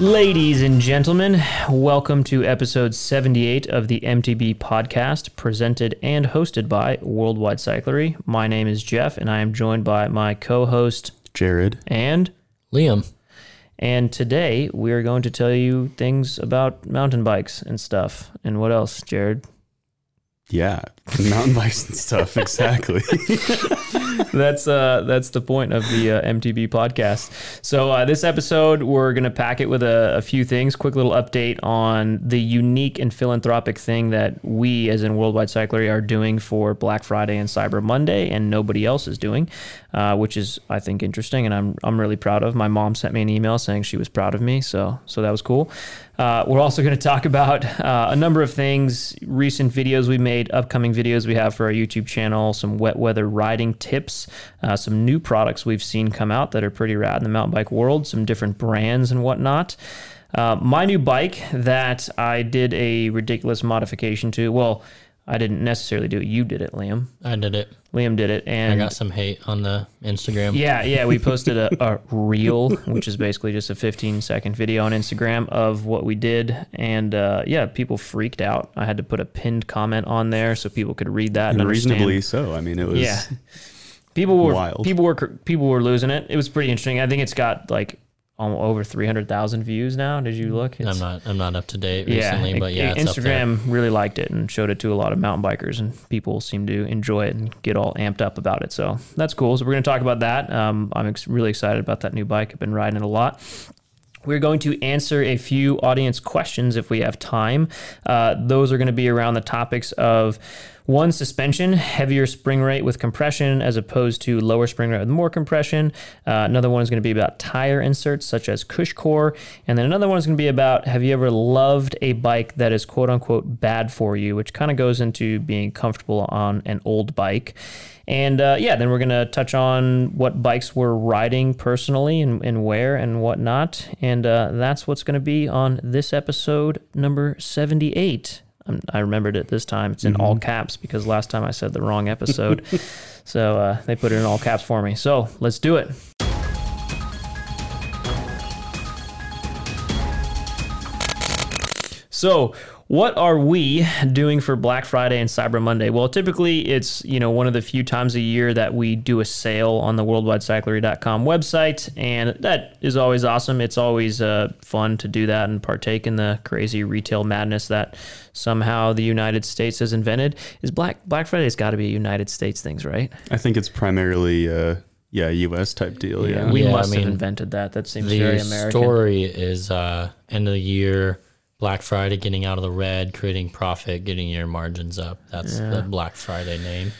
Ladies and gentlemen, welcome to episode 78 of the MTB podcast, presented and hosted by Worldwide Cyclery. My name is Jeff, and I am joined by my co host, Jared. and Liam. and today we are going to tell you things about mountain bikes and stuff. And what else, Jared? Yeah, mountain bikes and stuff. Exactly. that's uh that's the point of the uh, MTB podcast. So uh, this episode we're gonna pack it with a, a few things. Quick little update on the unique and philanthropic thing that we, as in Worldwide Cyclery, are doing for Black Friday and Cyber Monday, and nobody else is doing, uh, which is I think interesting, and I'm I'm really proud of. My mom sent me an email saying she was proud of me, so so that was cool. Uh, we're also going to talk about uh, a number of things, recent videos we made, upcoming videos we have for our YouTube channel, some wet weather riding tips, uh, some new products we've seen come out that are pretty rad in the mountain bike world, some different brands and whatnot. Uh, my new bike that I did a ridiculous modification to, well, I didn't necessarily do it. You did it, Liam. I did it. Liam did it, and I got some hate on the Instagram. yeah, yeah, we posted a, a reel, which is basically just a 15 second video on Instagram of what we did, and uh, yeah, people freaked out. I had to put a pinned comment on there so people could read that and, and understand. reasonably so. I mean, it was. Yeah, people were Wild. people were people were losing it. It was pretty interesting. I think it's got like almost over 300,000 views now. Did you look? I'm not. I'm not up to date yeah, recently, but yeah, it's up there. Instagram really liked it and showed it to a lot of mountain bikers, and people seem to enjoy it and get all amped up about it. So that's cool. So we're going to talk about that. Um, I'm ex- really excited about that new bike. I've been riding it a lot. We're going to answer a few audience questions if we have time. Uh, those are going to be around the topics of one, suspension, heavier spring rate with compression as opposed to lower spring rate with more compression. Uh, another one is going to be about tire inserts such as CushCore. And then another one is going to be about have you ever loved a bike that is quote unquote bad for you, which kind of goes into being comfortable on an old bike. And uh, yeah, then we're going to touch on what bikes we're riding personally and, and where and whatnot. And uh, that's what's going to be on this episode number 78. Um, I remembered it this time. It's in all caps because last time I said the wrong episode. so uh, they put it in all caps for me. So let's do it. So, what are we doing for Black Friday and Cyber Monday? Well, typically it's, you know, one of the few times a year that we do a sale on the worldwidecyclery.com website, and that is always awesome. It's always uh, fun to do that and partake in the crazy retail madness that somehow the United States has invented. Is Black Black Friday's got to be a United States things, right? I think it's primarily, uh, yeah, U.S. type deal. Yeah. we Yeah, I must have invented that. That seems very The American. story is uh, end of the year, Black Friday, getting out of the red, creating profit, getting your margins up. That's the Black Friday name.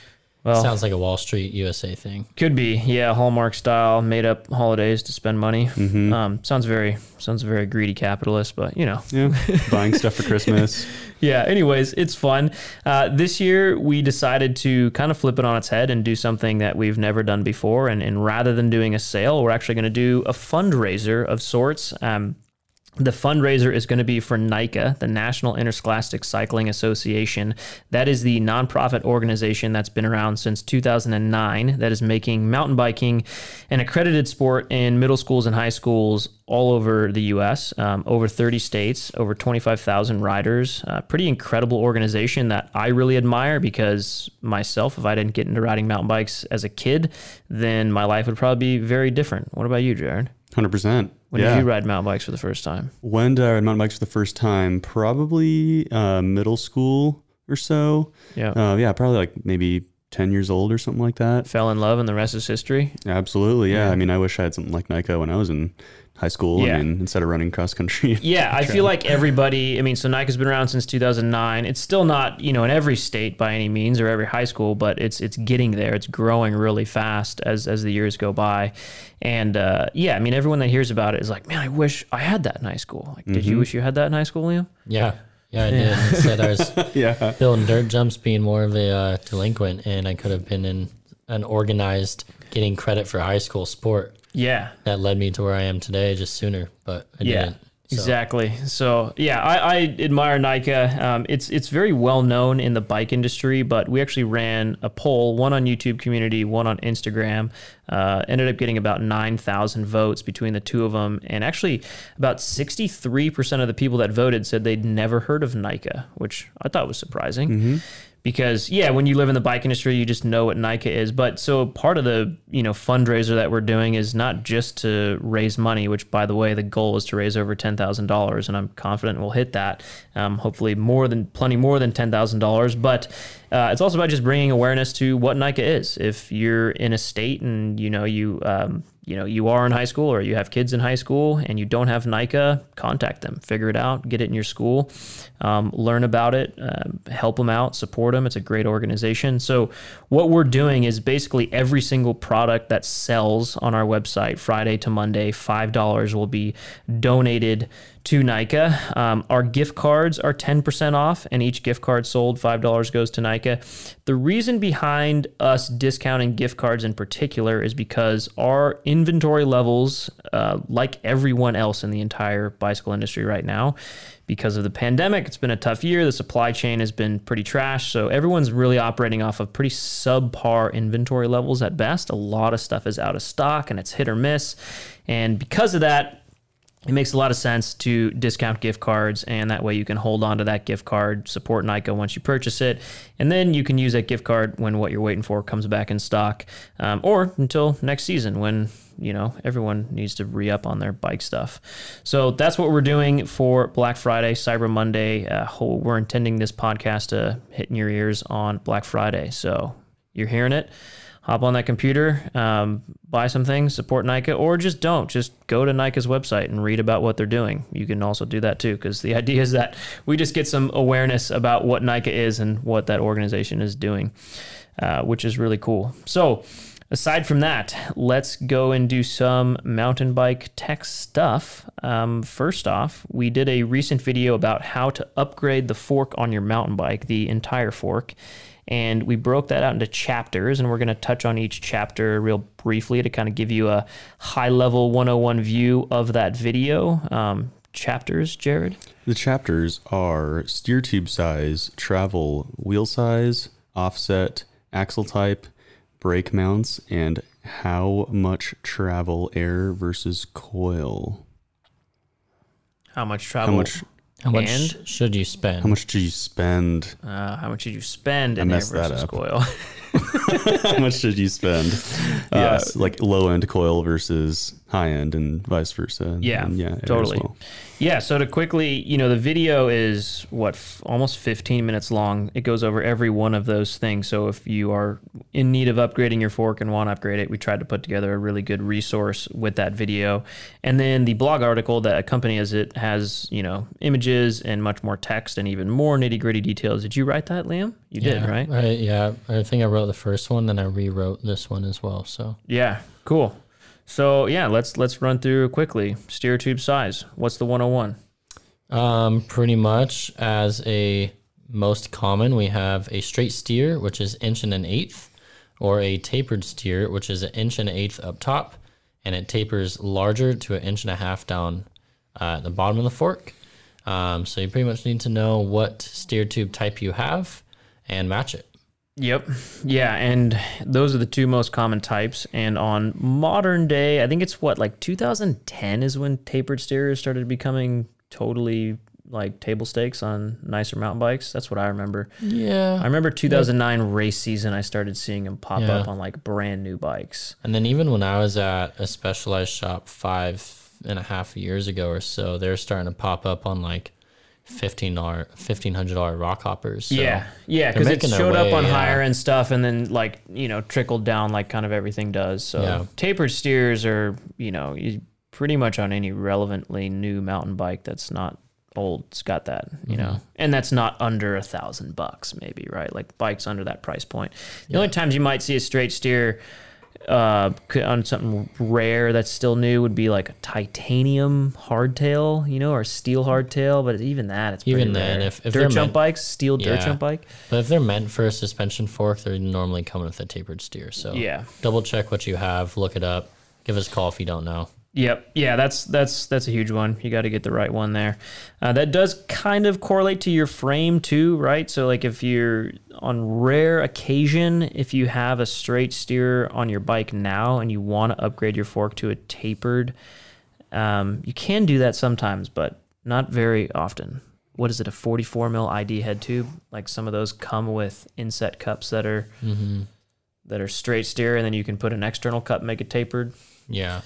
Well, Sounds like a Wall Street USA thing. Could be, yeah, Hallmark style, made up holidays to spend money. Mm-hmm. Um, sounds very sounds very greedy capitalist, but you know, yeah. Buying stuff for Christmas. yeah. Anyways, it's fun. Uh, this year we decided to kind of flip it on its head and do something that we've never done before. And, and rather than doing a sale, we're actually going to do a fundraiser of sorts. Um, the fundraiser is going to be for NICA, the National Interscholastic Cycling Association. That is the nonprofit organization that's been around since 2009 that is making mountain biking an accredited sport in middle schools and high schools all over the U.S., um, over 30 states, over 25,000 riders. Uh, pretty incredible organization that I really admire because myself, if I didn't get into riding mountain bikes as a kid, then my life would probably be very different. What about you, Jared? 100%. When yeah. did you ride mountain bikes for the first time? When did I ride mountain bikes for the first time? Probably uh, middle school or so. Yeah. Uh, yeah, probably like maybe 10 years old or something like that. Fell in love and the rest is history. Absolutely. Yeah. Yeah. I mean, I wish I had something like NICA when I was in high school. Yeah. I mean, instead of running cross country. Yeah, I feel like everybody, I mean, so NICA's been around since 2009. It's still not, you know, in every state by any means or every high school, but it's it's getting there. It's growing really fast as as the years go by. And uh, yeah, I mean, everyone that hears about it is like, man, I wish I had that in high school. Like, did you wish you had that in high school, Liam? Yeah. Yeah, I did. Instead, I was yeah. building dirt jumps, being more of a uh, delinquent, and I could have been in an organized, getting credit for high school sport Yeah. that led me to where I am today just sooner, but I Yeah. didn't. So, Exactly. So yeah, I, I admire NICA. Um, it's it's very well known in the bike industry, but we actually ran a poll, one on YouTube community, one on Instagram. Uh, ended up getting about nine thousand votes between the two of them, and actually about sixty three percent of the people that voted said they'd never heard of NICA, which I thought was surprising because yeah, when you live in the bike industry, you just know what NICA is. But so part of the you know fundraiser that we're doing is not just to raise money, which by the way, the goal is to raise over ten thousand dollars, and I'm confident we'll hit that. Um, hopefully, more than plenty more than ten thousand dollars. But uh, it's also about just bringing awareness to what NICA is. If you're in a state and you know you um, you know you are in high school or you have kids in high school and you don't have NICA, contact them, figure it out, get it in your school, um, learn about it, um, help them out, support them. It's a great organization. So what we're doing is basically every single product that sells on our website Friday to Monday, five dollars will be donated to NICA. Um, our gift cards are 10% off, and each gift card sold, $5 goes to NICA. The reason behind us discounting gift cards in particular is because our inventory levels, uh, like everyone else in the entire bicycle industry right now, because of the pandemic, it's been a tough year. The supply chain has been pretty trash. So everyone's really operating off of pretty subpar inventory levels at best. A lot of stuff is out of stock and it's hit or miss. And because of that, it makes a lot of sense to discount gift cards and that way you can hold on to that gift card support NICA once you purchase it and then you can use that gift card when what you're waiting for comes back in stock um, or until next season when you know everyone needs to re-up on their bike stuff. So that's what we're doing for black friday cyber monday. Uh, we're intending this podcast to hit in your ears on black friday. So you're hearing it hop on that computer, um, buy some things, support NICA, or just don't. Just go to NICA's website and read about what they're doing. You can also do that too, because the idea is that we just get some awareness about what NICA is and what that organization is doing, uh, which is really cool. So, aside from that, let's go and do some mountain bike tech stuff. Um, first off, we did a recent video about how to upgrade the fork on your mountain bike, the entire fork and we broke that out into chapters and we're going to touch on each chapter real briefly to kind of give you a high level 101 view of that video um, chapters jared The chapters are steer tube size, travel, wheel size, offset, axle type, brake mounts, and how much travel air versus coil. how much How travel much How much And- should you spend? how much do you spend? uh, how much did you spend in I air messed that versus up. coil how much did you spend? Uh, yes, like low end coil versus high end and vice versa. Yeah, And yeah, totally. well. Yeah, so to quickly, you know, the video is what f- almost 15 minutes long. It goes over every one of those things. So if you are in need of upgrading your fork and want to upgrade it, we tried to put together a really good resource with that video. And then the blog article that accompanies it has, you know, images and much more text and even more nitty-gritty details. Did you write that, Liam? You did, yeah, right? I, yeah, I think I wrote the first one, then I rewrote this one as well. So Yeah, cool. So, yeah, let's let's run through quickly. Steer tube size. What's the 101? Um, pretty much as a most common, we have a straight steer, which is inch and an eighth, or a tapered steer, which is an inch and an eighth up top, and it tapers larger to an inch and a half down uh, at the bottom of the fork. Um, so you pretty much need to know what steer tube type you have and match it. Yep. Yeah, and those are the two most common types. And on modern day, I think it's what like 2010 is when tapered steers started becoming totally like table stakes on nicer mountain bikes. That's what I remember. Yeah. I remember 2009 race season. I started seeing them pop Yeah. up on like brand new bikes. And then even when I was at a Specialized shop five and a half years ago or so, they're starting to pop up on like fifteen dollar, fifteen hundred dollar Rockhoppers. So yeah, yeah, because it showed up on yeah. higher end stuff, and then like you know trickled down like kind of everything does. So Yeah. tapered steers are you know you pretty much on any relevantly new mountain bike that's not old. It's got that you Mm-hmm. know, and that's not under a thousand bucks maybe right? Like bikes under that price point. The only times you might see a straight steer. Uh, on something rare that's still new would be like a titanium hardtail, you know, or steel hardtail. But even that, it's Even pretty then, rare. if- if dirt jump meant- bikes, steel dirt Yeah. jump bike, But if they're meant for a suspension fork, they're normally coming with a tapered steer. So Yeah. double check what you have, look it up, give us a call if you don't know. Yep. Yeah, that's that's that's a huge one. You got to get the right one there. Uh, that does kind of correlate to your frame too, right? So like if you're on rare occasion, if you have a straight steer on your bike now and you want to upgrade your fork to a tapered, um, you can do that sometimes, but not very often. What is it? A 44 mil ID head tube? Like some of those come with inset cups that are Mm-hmm. that are straight steer, and then you can put an external cup, and make it tapered. Yeah.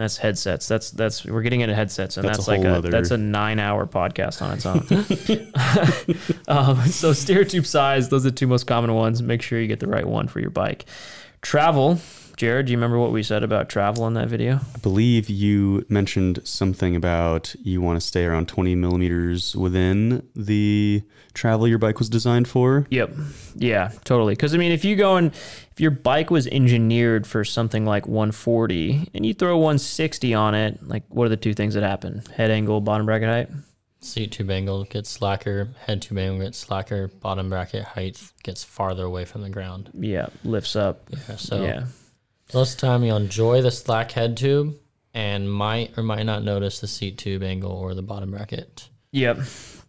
That's headsets. That's that's we're getting into headsets, and That's that's, a like a other- that's a nine hour podcast on its own. um, so steer tube size, those are the two most common ones. Make sure you get the right one for your bike. Travel, Jared. Do you remember what we said about travel in that video? I believe you mentioned something about you want to stay around 20 millimeters within the travel your bike was designed for. Yep. Yeah, totally. Because I mean, if you go and if your bike was engineered for something like 140 and you throw 160 on it, like what are the two things that happen? Head angle, bottom bracket height. Seat tube angle gets slacker, head tube angle gets slacker, bottom bracket height gets farther away from the ground. Yeah, lifts up. Yeah, so yeah. Most time you'll enjoy the slack head tube and might or might not notice the seat tube angle or the bottom bracket. Yep.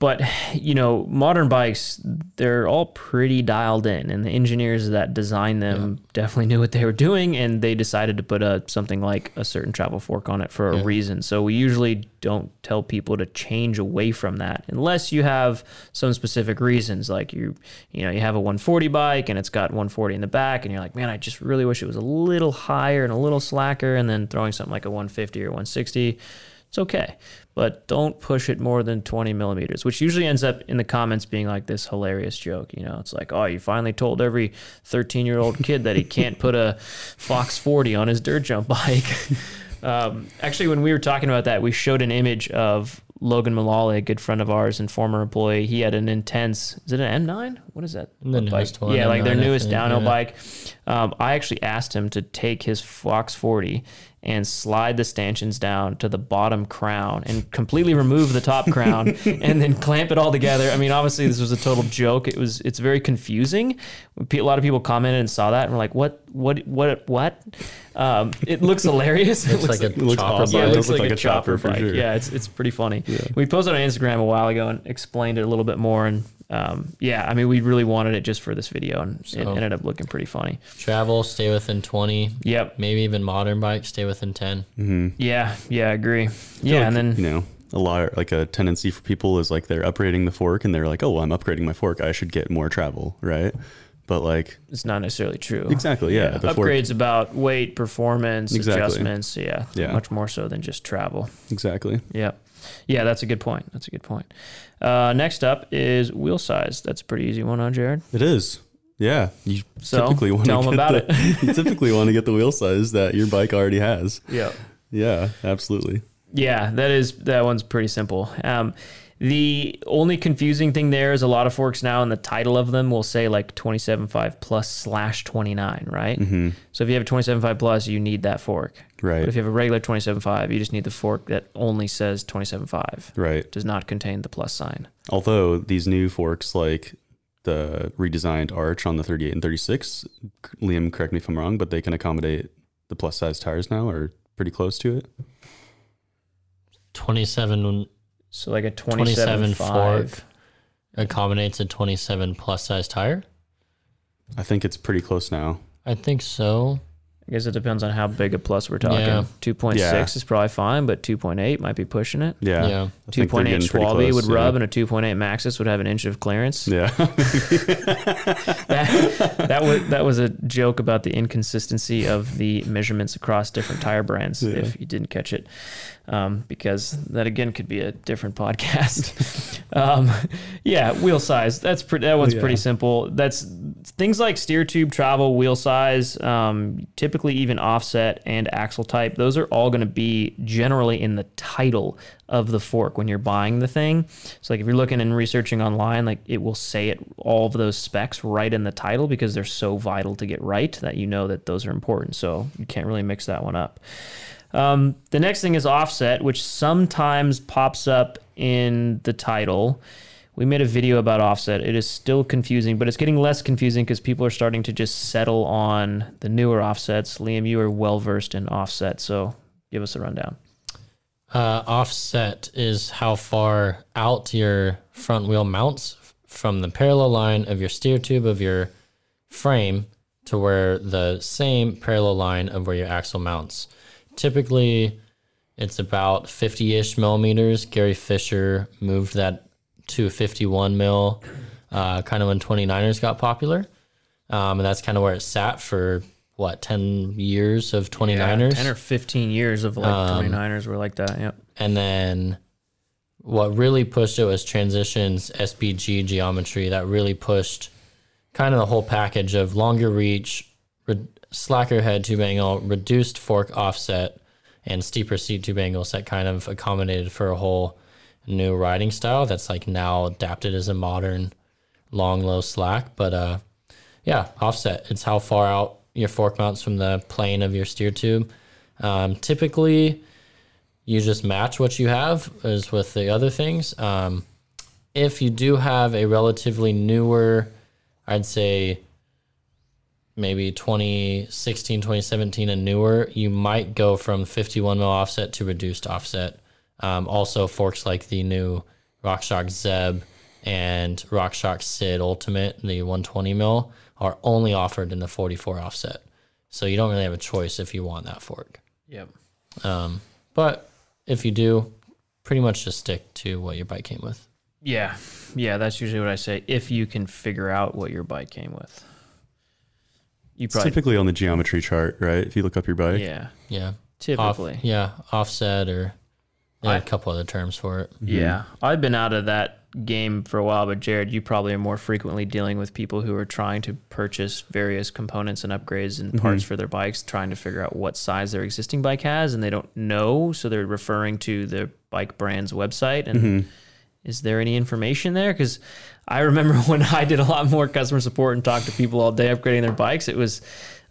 But, you know, modern bikes, they're all pretty dialed in, and the engineers that designed them definitely knew what they were doing, and they decided to put a something like a certain travel fork on it for a Yeah. reason. So we usually don't tell people to change away from that unless you have some specific reasons, like you, you know, you have a 140 bike and it's got 140 in the back, and you're like, man, I just really wish it was a little higher and a little slacker, and then throwing something like a 150 or 160 it's okay. But don't push it more than 20 millimeters, which usually ends up in the comments being like this hilarious joke. You know, it's like, oh, you finally told every 13 year old kid that he can't put a Fox 40 on his dirt jump bike. um, actually, when we were talking about that, we showed an image of Logan Mullally, a good friend of ours and former employee. He had an Intense, is it an M9? What is that? The What newest bike? one, Yeah, like their newest think, downhill yeah. bike. Um, I actually asked him to take his Fox 40 and slide the stanchions down to the bottom crown and completely remove the top crown and then clamp it all together. I mean, obviously this was a total joke. It was it's very confusing. A lot of people commented and saw that and were like, "What? What? What? What?" Um, it looks hilarious. it, Looks like a It looks chopper awesome. yeah, it it looks like, a chopper, for bike. sure. Yeah, it's it's pretty funny. We posted on Instagram a while ago and explained it a little bit more. And um, yeah, I mean, we really wanted it just for this video, and it ended up looking pretty funny. Travel, stay within 20. Yep. Maybe even modern bike, stay within 10. Mm-hmm. Yeah. Yeah. I agree. I Yeah, like, and then you know, a lot like a tendency for people is like they're upgrading the fork and they're like, oh, well, I'm upgrading my fork. I should get more travel, right? But like, it's not necessarily true. exactly, yeah. the fork, Upgrades about weight, performance, Exactly. adjustments. Yeah. Yeah. Much more so than just travel. exactly. Yeah. Yeah, that's a good point. That's a good point. Uh, next up is wheel size. That's a pretty easy one on Jared. It is. Yeah, you So typically want tell to get about the, you typically want to get the wheel size that your bike already has. Yeah. Yeah, absolutely. Yeah, that is that one's pretty simple. Um, the only confusing thing there is a lot of forks now in the title of them will say like 27.5 plus slash 29, right? hmm So if you have a 27.5 plus, you need that fork. Right. But if you have a regular 27.5, you just need the fork that only says 27.5. Right. Does not contain the plus sign. Although these new forks, like the redesigned arch on the 38 and 36, Liam, correct me if I'm wrong, but they can accommodate the plus size tires now, or pretty close to it. 27, So like a 27 27.5. fork accommodates a 27 plus size tire. I think it's pretty close now. I think so. I guess it depends on how big a plus we're talking. Yeah. 2.6 Yeah. is probably fine, but 2.8 might be pushing it. Yeah. Yeah. I think they're 2.8 getting Schwalbe would yeah. rub, and a 2.8 Maxxis would have an inch of clearance. Yeah. that, that was that was a joke about the inconsistency of the measurements across different tire brands. Yeah. If you didn't catch it, um, because that again could be a different podcast. um, yeah, wheel size. That's pretty. That one's Yeah. pretty simple. That's things like steer tube, travel, wheel size, um, typically even offset and axle type. Those are all going to be generally in the title of the fork when you're buying the thing. So like if you're looking and researching online, like it will say it all of those specs right in the title because they're so vital to get right that you know that those are important. So you can't really mix that one up. Um, the next thing is offset, which sometimes pops up in the title. We made a video about offset. It is still confusing, but it's getting less confusing because people are starting to just settle on the newer offsets. Liam, you are well versed in offset, so give us a rundown. Uh, offset is how far out your front wheel mounts from the parallel line of your steer tube of your frame to where the same parallel line of where your axle mounts. Typically, it's about 50 ish millimeters. Gary Fisher moved that to 51 mil uh, kind of when 29ers got popular. Um, and that's kind of where it sat for what, 10 years of 29ers? 10 or 15 years of like 29ers were like that. Yep. And then what really pushed it was Transition's, SBG geometry that really pushed kind of the whole package of longer reach, re- slacker head tube angle, reduced fork offset, and steeper seat tube angles that kind of accommodated for a whole new riding style that's like now adapted as a modern long low slack. But uh, yeah, offset. It's how far out your fork mounts from the plane of your steer tube. Um, typically, you just match what you have as with the other things. Um, if you do have a relatively newer, I'd say maybe 2016, 2017 and newer, you might go from 51 mil offset to reduced offset. Um, also, forks like the new RockShox Zeb and RockShox Sid Ultimate, the 120 mil, are only offered in the 44 offset. So you don't really have a choice if you want that fork. Yep. Um, but if you do, pretty much just stick to what your bike came with. Yeah. Yeah. That's usually what I say. If you can figure out what your bike came with, you It's typically on the geometry chart, right? If you look up your bike. yeah, Yeah. Off, typically. yeah. Offset or yeah, I- a couple other terms for it. Mm-hmm. Yeah. I've been out of that game for a while, but Jared, you probably are more frequently dealing with people who are trying to purchase various components and upgrades and mm-hmm. parts for their bikes, trying to figure out what size their existing bike has, and they don't know. So they're referring to the bike brand's website. And mm-hmm. Is there any information there? Because I remember when I did a lot more customer support and talked to people all day upgrading their bikes, it was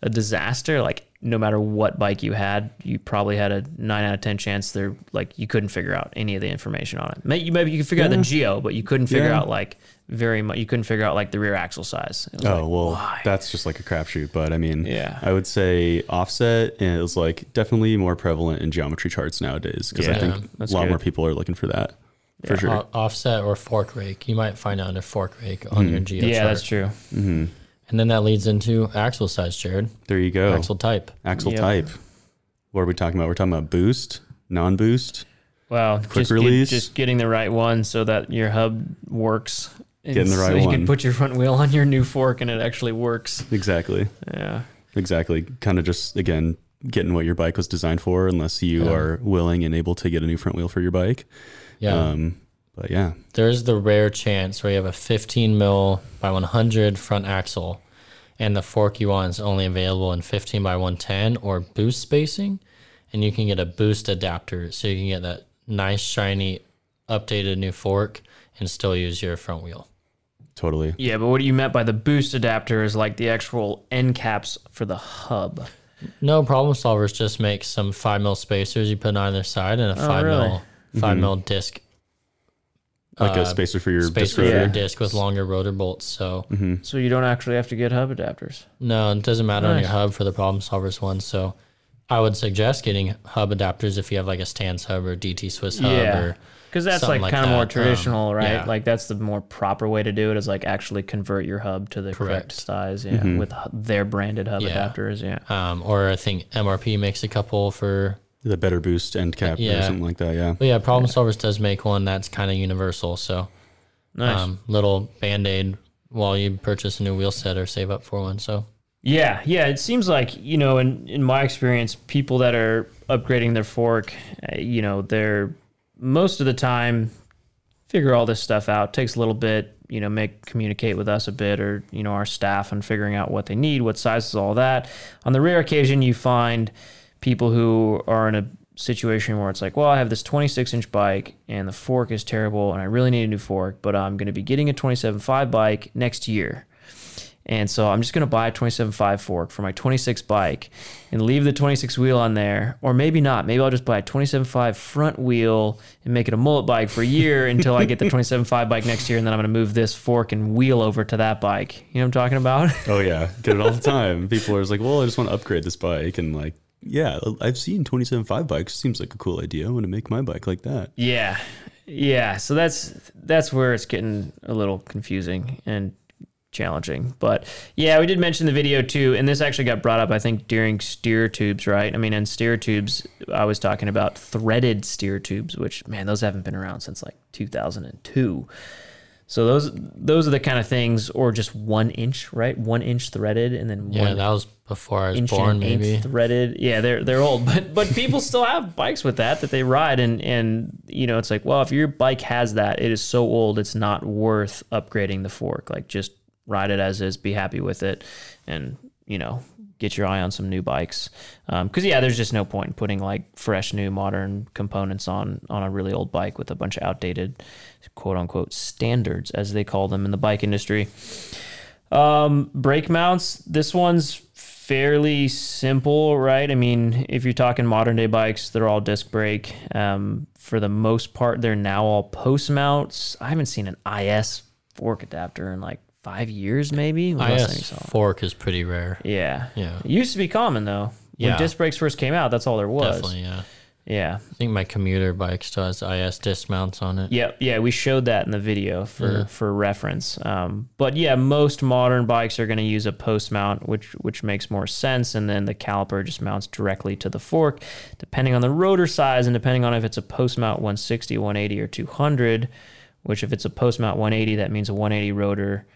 a disaster. Like no matter what bike you had, you probably had a nine out of ten chance they're like you couldn't figure out any of the information on it. Maybe maybe you could figure out the geo, but you couldn't figure Yeah. out like very much. You couldn't figure out like the rear axle size. Oh like, well, why? that's just like a crapshoot. But I mean, Yeah. I would say offset is like definitely more prevalent in geometry charts nowadays because I think a lot good. more people are looking for that for sure. O- offset or fork rake. You might find it under fork rake on your mm-hmm. geo yeah, chart. that's true. Mm-hmm. And then that leads into axle size, Jared. there you go. Axle type. Axle Yep. type. What are we talking about? We're talking about boost, non-boost. Well, Quick just, get- release. just getting the right one so that your hub works. Getting the so right you one. can put your front wheel on your new fork and it actually works. Exactly. Yeah. Exactly. Kind of just again getting what your bike was designed for, unless you Yeah. are willing and able to get a new front wheel for your bike. Yeah. Um, but yeah, There's the rare chance where you have a 15 mil by 100 front axle and the fork you want is only available in 15 by 110 or boost spacing. And you can get a boost adapter so you can get that nice, shiny, updated new fork and still use your front wheel. totally. Yeah, but what you meant by the boost adapter is like the actual end caps for the hub. No problem solvers just make some 5 mil spacers you put on either side and a 5 really? mil 5 mil disc Like a uh, spacer for your disc spacer for your disc with longer rotor bolts. So So you don't actually have to get hub adapters. No, it doesn't matter on your hub for the problem solvers one. So I would suggest getting hub adapters if you have like a Stan's hub or DT Swiss hub Yeah. or Because that's Something like like kind of more that, um, traditional, right? yeah. Like that's the more proper way to do it is like actually convert your hub to the correct, Correct. size, yeah, with their branded hub Yeah. adapters, yeah. um, or I think MRP makes a couple for The better boost end cap or Yeah. something like that. Yeah. but yeah, problem solvers does make one that's kind of universal. So Nice. um, little band aid while you purchase a new wheel set or save up for one. So Yeah, yeah. It seems like you know, in in my experience, people that are upgrading their fork, uh, you know, they're most of the time figure all this stuff out. Takes a little bit, you know, make communicate with us a bit, or you know, our staff on figuring out what they need, what sizes, all that. On the rare occasion, you find people who are in a situation where it's like, well, I have this 26 inch bike and the fork is terrible, and I really need a new fork, but I'm going to be getting a 27.5 bike next year. And so I'm just going to buy a 27.5 fork for my 26 bike and leave the 26 wheel on there. Or maybe not. Maybe I'll just buy a 27.5 front wheel and make it a mullet bike for a year until I get the 27.5 bike next year. And then I'm going to move this fork and wheel over to that bike. You know what I'm talking about? Oh yeah, get it all the time. People are just like, well, I just want to upgrade this bike, and like yeah, I've seen 27.5 bikes. Seems like a cool idea. I want to make my bike like that. Yeah. Yeah. So that's that's where it's getting a little confusing and challenging. But yeah, we did mention the video too, and this actually got brought up, I think, during steer tubes, right? I mean, in steer tubes, I was talking about threaded steer tubes, which man, those haven't been around since like 2002. So those those are the kind of things, or just one inch, right? One inch threaded, and then Yeah, that was before I was inch born, and maybe. threaded. Yeah, they're they're old, but but people still have bikes with that that they ride, and and you know it's like, well, if your bike has that, it is so old, it's not worth upgrading the fork. Like just ride it as is, be happy with it, and you know get your eye on some new bikes. Because yeah, there's just no point in putting like fresh, new, modern components on on a really old bike with a bunch of outdated, quote unquote, standards as they call them in the bike industry. Um, brake mounts. This one's fairly simple, right? I mean, if you're talking modern day bikes, they're all disc brake. Um, for the most part, they're now all post mounts. I haven't seen an IS fork adapter in like five years, maybe. When IS fork is pretty rare. Yeah. Yeah. It used to be common though. When Yeah. disc brakes first came out, that's all there was. Definitely, yeah. Yeah. I think my commuter bike still has IS disc mounts on it. Yeah, yeah, we showed that in the video for Yeah. for reference. Um, but yeah, most modern bikes are going to use a post mount, which which makes more sense, and then the caliper just mounts directly to the fork, depending on the rotor size and depending on if it's a post mount 160, 180, or 200. Which if it's a post mount 180, that means a 180 rotor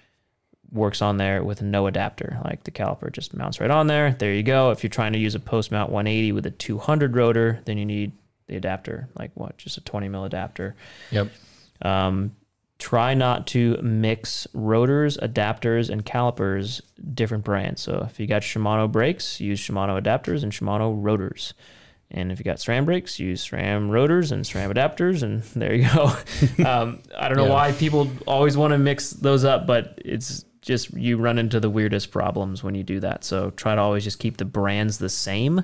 works on there with no adapter. Like the caliper just mounts right on there. There you go. If you're trying to use a post mount 180 with a 200 rotor, then you need the adapter, like what, just a 20 mil adapter. Yep. Um, try not to mix rotors, adapters, and calipers different brands. So if you got Shimano brakes, use Shimano adapters and Shimano rotors. And if you got SRAM brakes, use SRAM rotors and SRAM adapters, and there you go. um, I don't know Yeah. why people always want to mix those up, but it's just you run into the weirdest problems when you do that. So try to always just keep the brands the same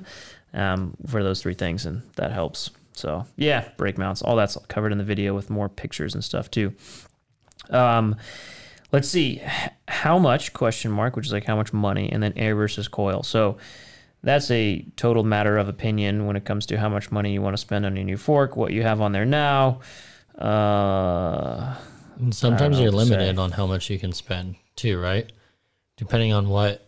um, for those three things, and that helps. So yeah, brake mounts, all that's covered in the video with more pictures and stuff too. Um, let's see, how much question mark, which is like how much money, and then air versus coil. So that's a total matter of opinion when it comes to how much money you want to spend on your new fork, what you have on there now. Uh, sometimes you're limited say. on how much you can spend too, right? Depending on what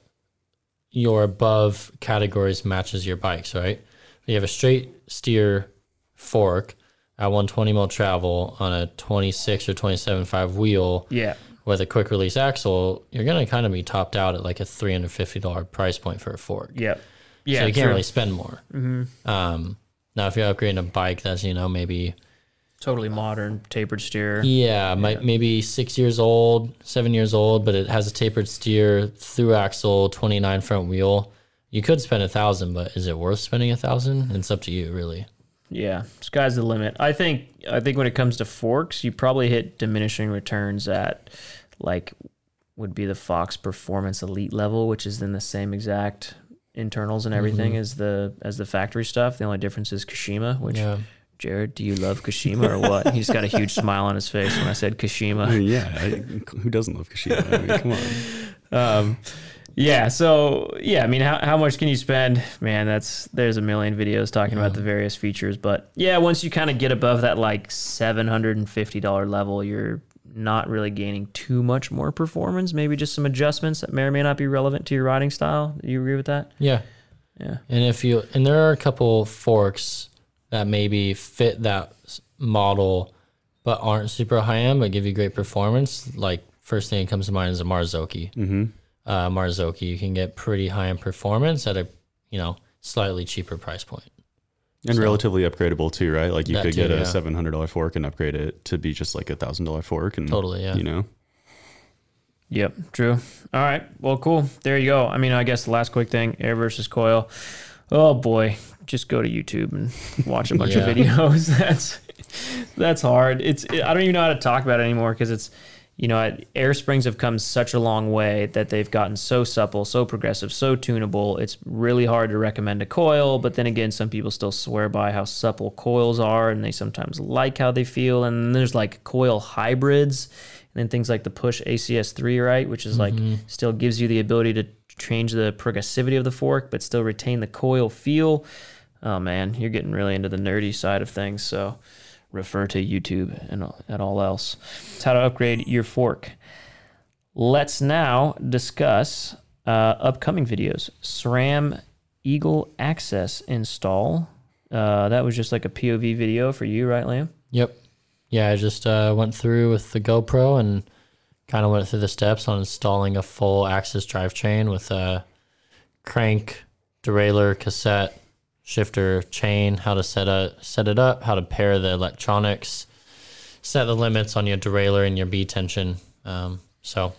your above categories matches your bikes, right? If You have a straight steer fork at 120 mil travel on a 26 or 27.5 wheel yeah, with a quick release axle, you're gonna kind of be topped out at like a $350 price point for a fork. yeah, yeah. so you can't true. really spend more. Mm-hmm. Um, now, if you're upgrading a bike that's you know maybe totally modern tapered steer. Yeah, might maybe six years old, seven years old, but it has a tapered steer, through axle, twenty nine front wheel. You could spend a thousand, but is it worth spending a thousand? It's up to you, really. Yeah, sky's the limit. I think I think when it comes to forks, you probably hit diminishing returns at like would be the Fox Performance Elite level, which is in the same exact internals and mm-hmm. everything as the as the factory stuff. The only difference is Kashima, which Yeah, Jared, do you love Kashima or what? He's got a huge smile on his face when I said Kashima. yeah, I, who doesn't love Kashima? I mean, come on. Um, yeah. So yeah, I mean, how, how much can you spend? Man, that's there's a million videos talking about the various features, but yeah, once you kind of get above that like seven hundred and fifty dollar level, you're not really gaining too much more performance. Maybe just some adjustments that may or may not be relevant to your riding style. Do you agree with that? yeah, Yeah. And if you and there are a couple forks that maybe fit that model, but aren't super high end, but give you great performance. Like first thing that comes to mind is a Marzocchi. Mm-hmm. uh, Marzocchi, you can get pretty high in performance at a you know slightly cheaper price point. And So- relatively upgradable too, right? Like you could too, get a yeah. seven hundred dollar fork and upgrade it to be just like a thousand dollar fork, and Totally, yeah. you know, Yep, true. All right. Well, cool. There you go. I mean, I guess the last quick thing air versus coil. Oh, boy. Just go to YouTube and watch a bunch Yeah. of videos. That's that's hard. It's I don't even know how to talk about it anymore because it's you know air springs have come such a long way that they've gotten so supple, so progressive, so tunable. It's really hard to recommend a coil, but then again, some people still swear by how supple coils are, and they sometimes like how they feel. And there's like coil hybrids, and then things like the Push ACS3, right, which is like mm-hmm. still gives you the ability to change the progressivity of the fork, but still retain the coil feel. Oh man, you're getting really into the nerdy side of things. So refer to YouTube and, and all else. It's how to upgrade your fork. Let's now discuss uh, upcoming videos. SRAM Eagle AXS install. Uh, that was just like a POV video for you, right, Liam? Yep. Yeah, I just uh, went through with the GoPro and kind of went through the steps on installing a full AXS drivetrain with a crank, derailleur, cassette, shifter, chain, how to set a set it up, how to pair the electronics, set the limits on your derailleur and your B tension. Um, so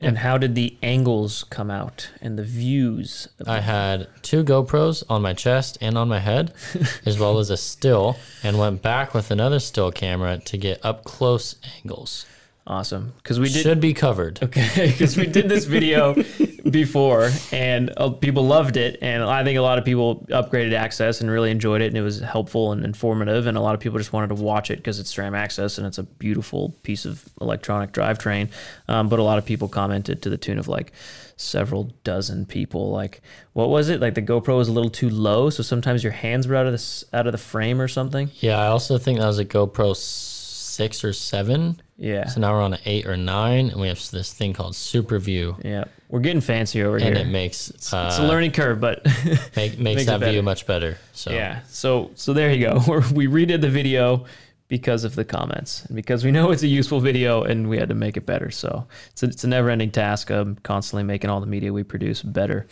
And how did the angles come out and the views? I had two GoPros on my chest and on my head, as well as a still, and went back with another still camera to get up close angles. Awesome, because we did Should be covered. Okay, because we did this video before and uh, people loved it. And I think a lot of people upgraded AXS and really enjoyed it. And it was helpful and informative. And a lot of people just wanted to watch it because it's SRAM AXS and it's a beautiful piece of electronic drivetrain. Um, but a lot of people commented to the tune of like several dozen people. Like, what was it? Like the GoPro was a little too low. So sometimes your hands were out of the, out of the frame or something. Yeah, I also think that was a GoPro six or seven. Yeah. So now we're on an eight or nine, and we have this thing called SuperView, Yeah. We're getting fancy over and here. And it makes uh, it's a learning curve, but make, makes, makes that view much better. So Yeah. So so there you go. We're, we redid the video because of the comments and because we know it's a useful video and we had to make it better. So it's a, it's a never ending task of constantly making all the media we produce better.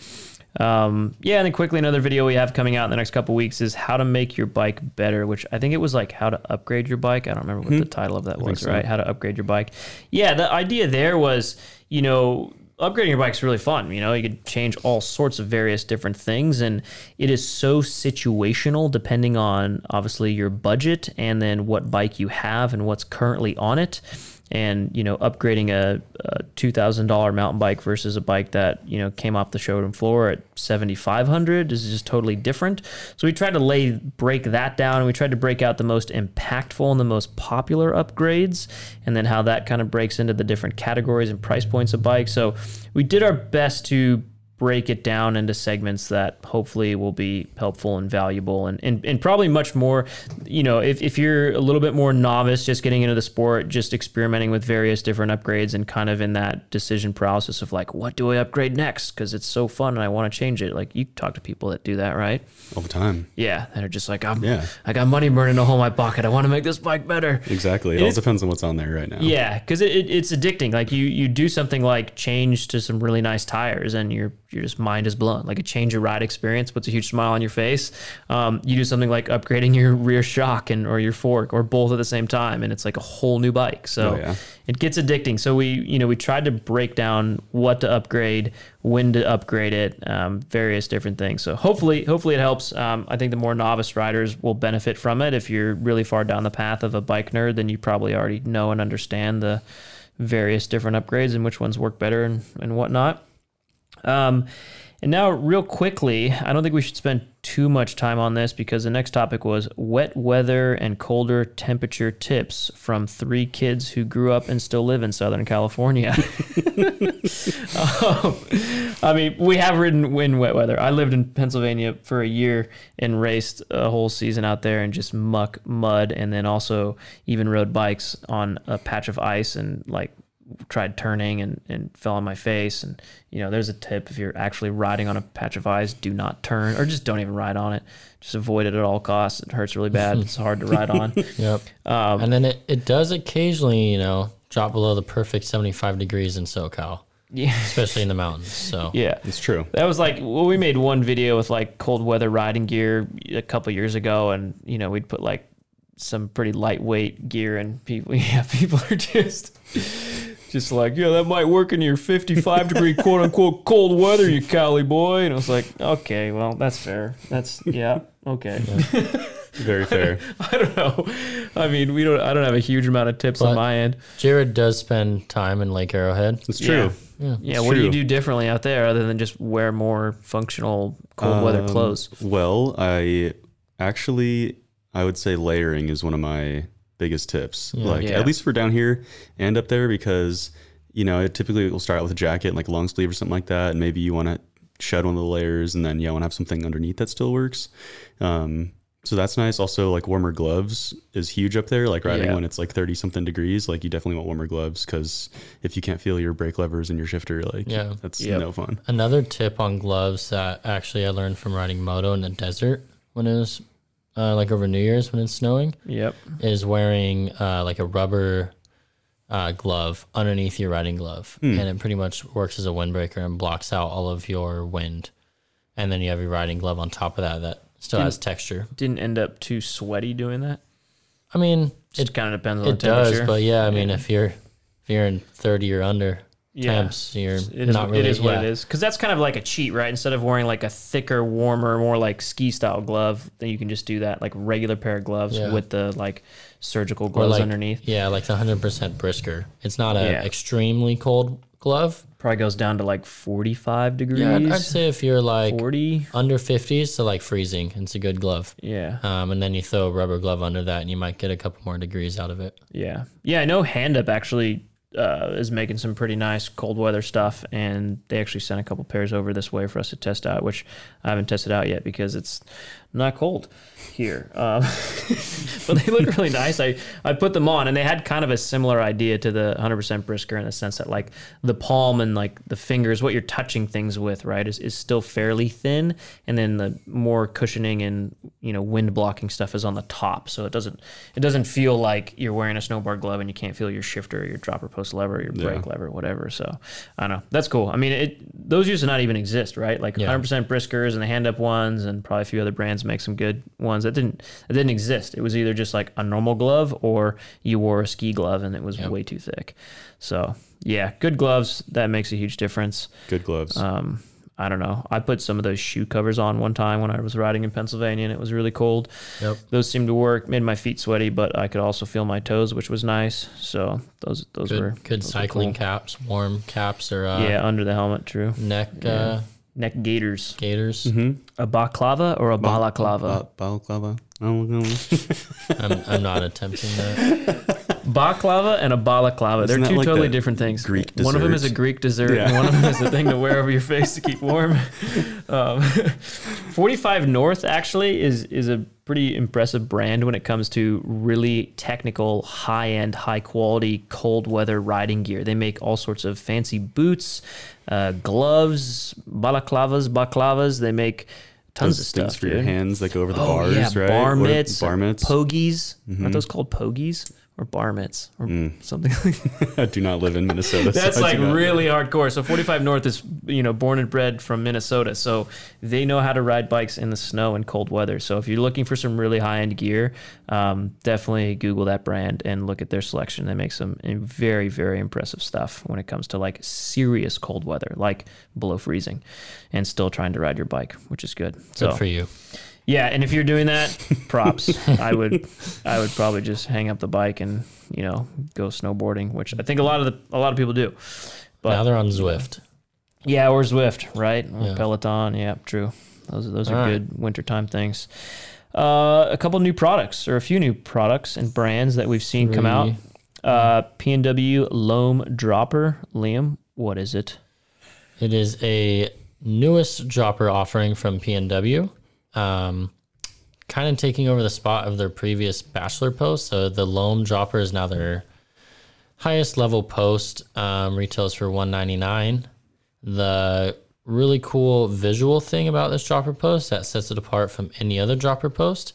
Um, yeah, and then quickly another video we have coming out in the next couple weeks is how to make your bike better, which I think it was like how to upgrade your bike. I don't remember what the title of that was, so. right? How to upgrade your bike. Yeah, the idea there was, you know, upgrading your bike's really fun. You know, you could change all sorts of various different things, and it is so situational depending on obviously your budget and then what bike you have and what's currently on it. And you know, upgrading a, a two thousand dollar mountain bike versus a bike that you know came off the showroom floor at seventy five hundred is just totally different. So we tried to lay break that down, and we tried to break out the most impactful and the most popular upgrades, and then how that kind of breaks into the different categories and price points of bikes. So we did our best to break it down into segments that hopefully will be helpful and valuable and, and, and probably much more you know if, if you're a little bit more novice just getting into the sport just experimenting with various different upgrades and kind of in that decision process of like what do i upgrade next because it's so fun and i want to change it like you talk to people that do that right all the time. yeah that are just like i'm Yeah. i got money burning a hole in my pocket i want to make this bike better Exactly. It, It all depends on what's on there right now. yeah, because it, it, it's addicting. Like you, you do something like change to some really nice tires, and your your just mind is blown. Like a change your ride experience puts a huge smile on your face. Um, you do something like upgrading your rear shock and or your fork or both at the same time, and it's like a whole new bike. So Oh, yeah. it gets addicting. So we you know we tried to break down what to upgrade, when to upgrade it, um, various different things. So hopefully hopefully it helps. Um, I think the more novice riders will benefit from it. If you're really far down the path of a bike nerd, then you probably already know and understand the various different upgrades and which ones work better and, and whatnot. Um, and now, real quickly, I don't think we should spend too much time on this because the next topic was wet weather and colder temperature tips from three kids who grew up and still live in Southern California. Um, I mean, we have ridden in wet weather. I lived in Pennsylvania for a year and raced a whole season out there in just muck, mud, and then also even rode bikes on a patch of ice and like tried turning and, and fell on my face. And, you know, there's a tip if you're actually riding on a patch of ice, do not turn or just don't even ride on it. Just avoid it at all costs. It hurts really bad. It's hard to ride on. Yep. Um, and then it, it does occasionally, you know, drop below the perfect 75 degrees in SoCal, yeah. especially in the mountains. So Yeah. It's true. That was like well, we made one video with like cold weather riding gear a couple years ago, and you know we'd put like some pretty lightweight gear, and people yeah people are just just like yeah that might work in your 55 degree quote unquote cold weather, you Cali boy, and I was like okay well that's fair. That's yeah okay. Very fair. I don't know. I mean we don't I don't have a huge amount of tips on my end. Jared does spend time in Lake Arrowhead. It's true. yeah. It's what do you do differently out there other than just wear more functional cold weather Um, clothes? Well, I actually I would say layering is one of my biggest tips. like Yeah. at least for down here and up there because you know, it typically will start out with a jacket and like a long sleeve or something like that. And maybe you want to shed one of the layers and then yeah, want to have something underneath that still works. Um, so that's nice. Also, like warmer gloves is huge up there. Like riding Yeah. when it's like thirty something degrees, like you definitely want warmer gloves because if you can't feel your brake levers and your shifter, like Yeah. that's Yep. no fun. Another tip on gloves that actually I learned from riding moto in the desert when it was uh, like over New Year's when it's snowing Yep. is wearing uh, like a rubber uh, glove underneath your riding glove, and it pretty much works as a windbreaker and blocks out all of your wind. And then you have your riding glove on top of that that still has texture. Didn't end up too sweaty doing that. I mean, It kind of depends on it the temperature. does, but yeah, I mean, if you're if you're in thirty or under Yeah. temps, you're It is, not really. it is what yeah. it is. Because that's kind of like a cheat, right? Instead of wearing like a thicker, warmer, more like ski style glove, then you can just do that like regular pair of gloves Yeah. with the like surgical gloves like, underneath. Yeah, like the hundred percent brisker. It's not an Yeah. extremely cold glove. Probably goes down to like 45 degrees. Yeah, I'd, I'd say if you're like 40. under fifties to like freezing, it's a good glove. Yeah. Um, and then you throw a rubber glove under that, and you might get a couple more degrees out of it. Yeah. Yeah, I know Hand Up actually uh, is making some pretty nice cold weather stuff, and they actually sent a couple pairs over this way for us to test out, which I haven't tested out yet because it's not cold here. Um, but they look really nice. I, I put them on, and they had kind of a similar idea to the 100% Brisker in the sense that, like, the palm and, like, the fingers, what you're touching things with, right, is, is still fairly thin. And then the more cushioning and, you know, wind blocking stuff is on the top. So it doesn't, it doesn't feel like you're wearing a snowboard glove and you can't feel your shifter or your dropper post lever or your brake lever, whatever. So I don't know. That's cool. I mean, it, those used to not even exist, right? Like Yeah. 100% Briskers and the hand up ones, and probably a few other brands make some good ones that didn't, that didn't exist. It was either just like a normal glove or you wore a ski glove and it was Yep. way too thick. So yeah, good gloves. That makes a huge difference. Good gloves. Um, I don't know. I put some of those shoe covers on one time when I was riding in Pennsylvania and it was really cold. Yep. Those seemed to work, made my feet sweaty, but I could also feel my toes, which was nice. So those those Good, were good those cycling cool. caps, warm caps, or uh, yeah, under the helmet, true. neck uh, Neck gaiters. gaiters. Mm-hmm. A baklava or a balaclava? Ba- balaclava. No. I'm, I'm not attempting that. Baklava and a balaclava. They're Isn't that two like totally different things. Greek One of them is a? Greek dessert, and one of them is a thing to wear over your face to keep warm. Um, 45 North actually is is a pretty impressive brand when it comes to really technical, high end, high quality cold weather riding gear. They make all sorts of fancy boots, uh, gloves, balaclavas, baklavas. They make tons Those of things stuff for your hands that go over the Oh, bars, yeah, right? bar mitts, Bar mitts. pogies. Aren't those called pogies or bar mitts or something like I do not live in Minnesota. so That's I like do not- really hardcore. So 45 North is, you know, born and bred from Minnesota. So they know how to ride bikes in the snow and cold weather. So if you're looking for some really high end gear, um, definitely Google that brand and look at their selection. They make some very, very impressive stuff when it comes to like serious cold weather, like below freezing, and still trying to ride your bike, which is good. Good So for you. Yeah, and if you're doing that, props. I would I would probably just hang up the bike and, you know, go snowboarding, which I think a lot of the a lot of people do. But now they're on Zwift. yeah, or Zwift, right? Or Yeah. Peloton, yeah, true. Those those are All right. good wintertime things. Uh, a couple new products or a few new products and brands that we've seen come out. Uh, PNW Loam Dropper. Liam, what is it? It is a newest dropper offering from PNW. Um, kind of taking over the spot of their previous bachelor post. So the Loam dropper is now their highest level post. Um, retails for 199 The really cool visual thing about this dropper post that sets it apart from any other dropper post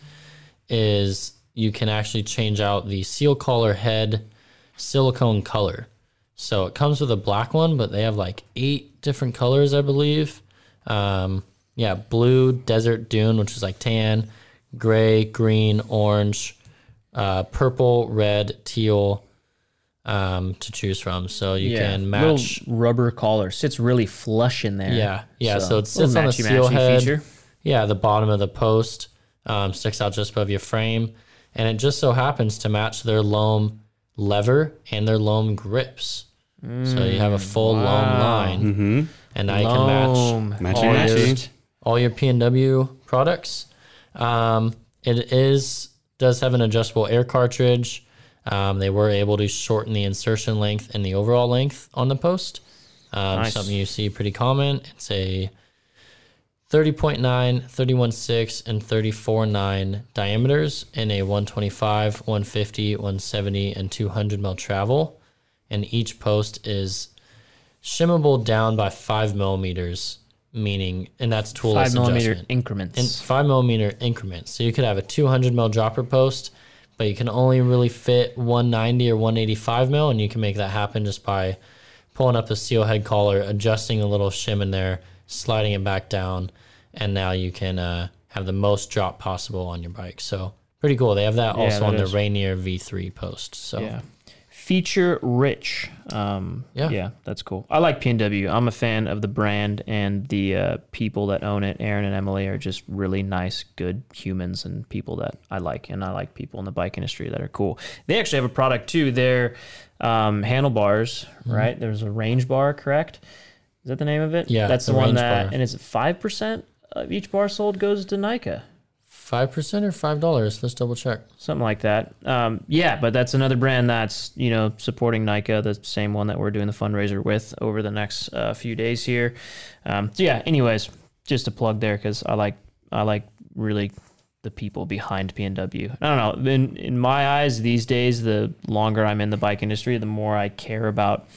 is you can actually change out the seal collar head silicone color. So it comes with a black one, but they have like eight different colors, I believe. Um, yeah, blue, desert dune, which is like tan, gray, green, orange, uh, purple, red, teal um, to choose from. So you can match. Little rubber collar. Sits really flush in there. Yeah, yeah. So, it little sits on the matchy-matchy seal head. feature. Yeah, the bottom of the post um, sticks out just above your frame, and it just so happens to match their loam lever and their loam grips. so you have a full loam line, and now you can match Matchy all your, matchy. All your P and W products. Um, it is does have an adjustable air cartridge. Um, they were able to shorten the insertion length and the overall length on the post. Um, Nice. Something you see pretty common. It's a 30.9, 31.6, and 34.9 diameters in a 125, 150, 170, and 200 mil travel. And each post is shimmable down by five millimeters, meaning, and that's toolless Five millimeter adjustment increments. in five millimeter increments. So you could have a 200 mil dropper post, but you can only really fit 190 or 185 mil, and you can make that happen just by pulling up the seal head collar, adjusting a little shim in there, sliding it back down, and now you can uh, have the most drop possible on your bike. So pretty cool. They have that Yeah, also that on is. the Rainier V3 post. So Yeah. Feature rich. Um, yeah. Yeah. that's cool. I like PNW. I'm a fan of the brand and the uh, people that own it. Aaron and Emily are just really nice, good humans and people that I like. And I like people in the bike industry that are cool. They actually have a product too. They're um, handlebars, Mm-hmm. right? There's a range bar, correct? Is that the name of it? Yeah, That's the, the one that, bar. and it's 5% of each bar sold goes to NICA? 5% or $5? Let's double check. something like that. Um, yeah, but that's another brand that's you know supporting NICA, the same one that we're doing the fundraiser with over the next uh, few days here. Um, so yeah, anyways, just a plug there because I like I like really the people behind PNW. I don't know. In in my eyes, these days, the longer I'm in the bike industry, the more I care about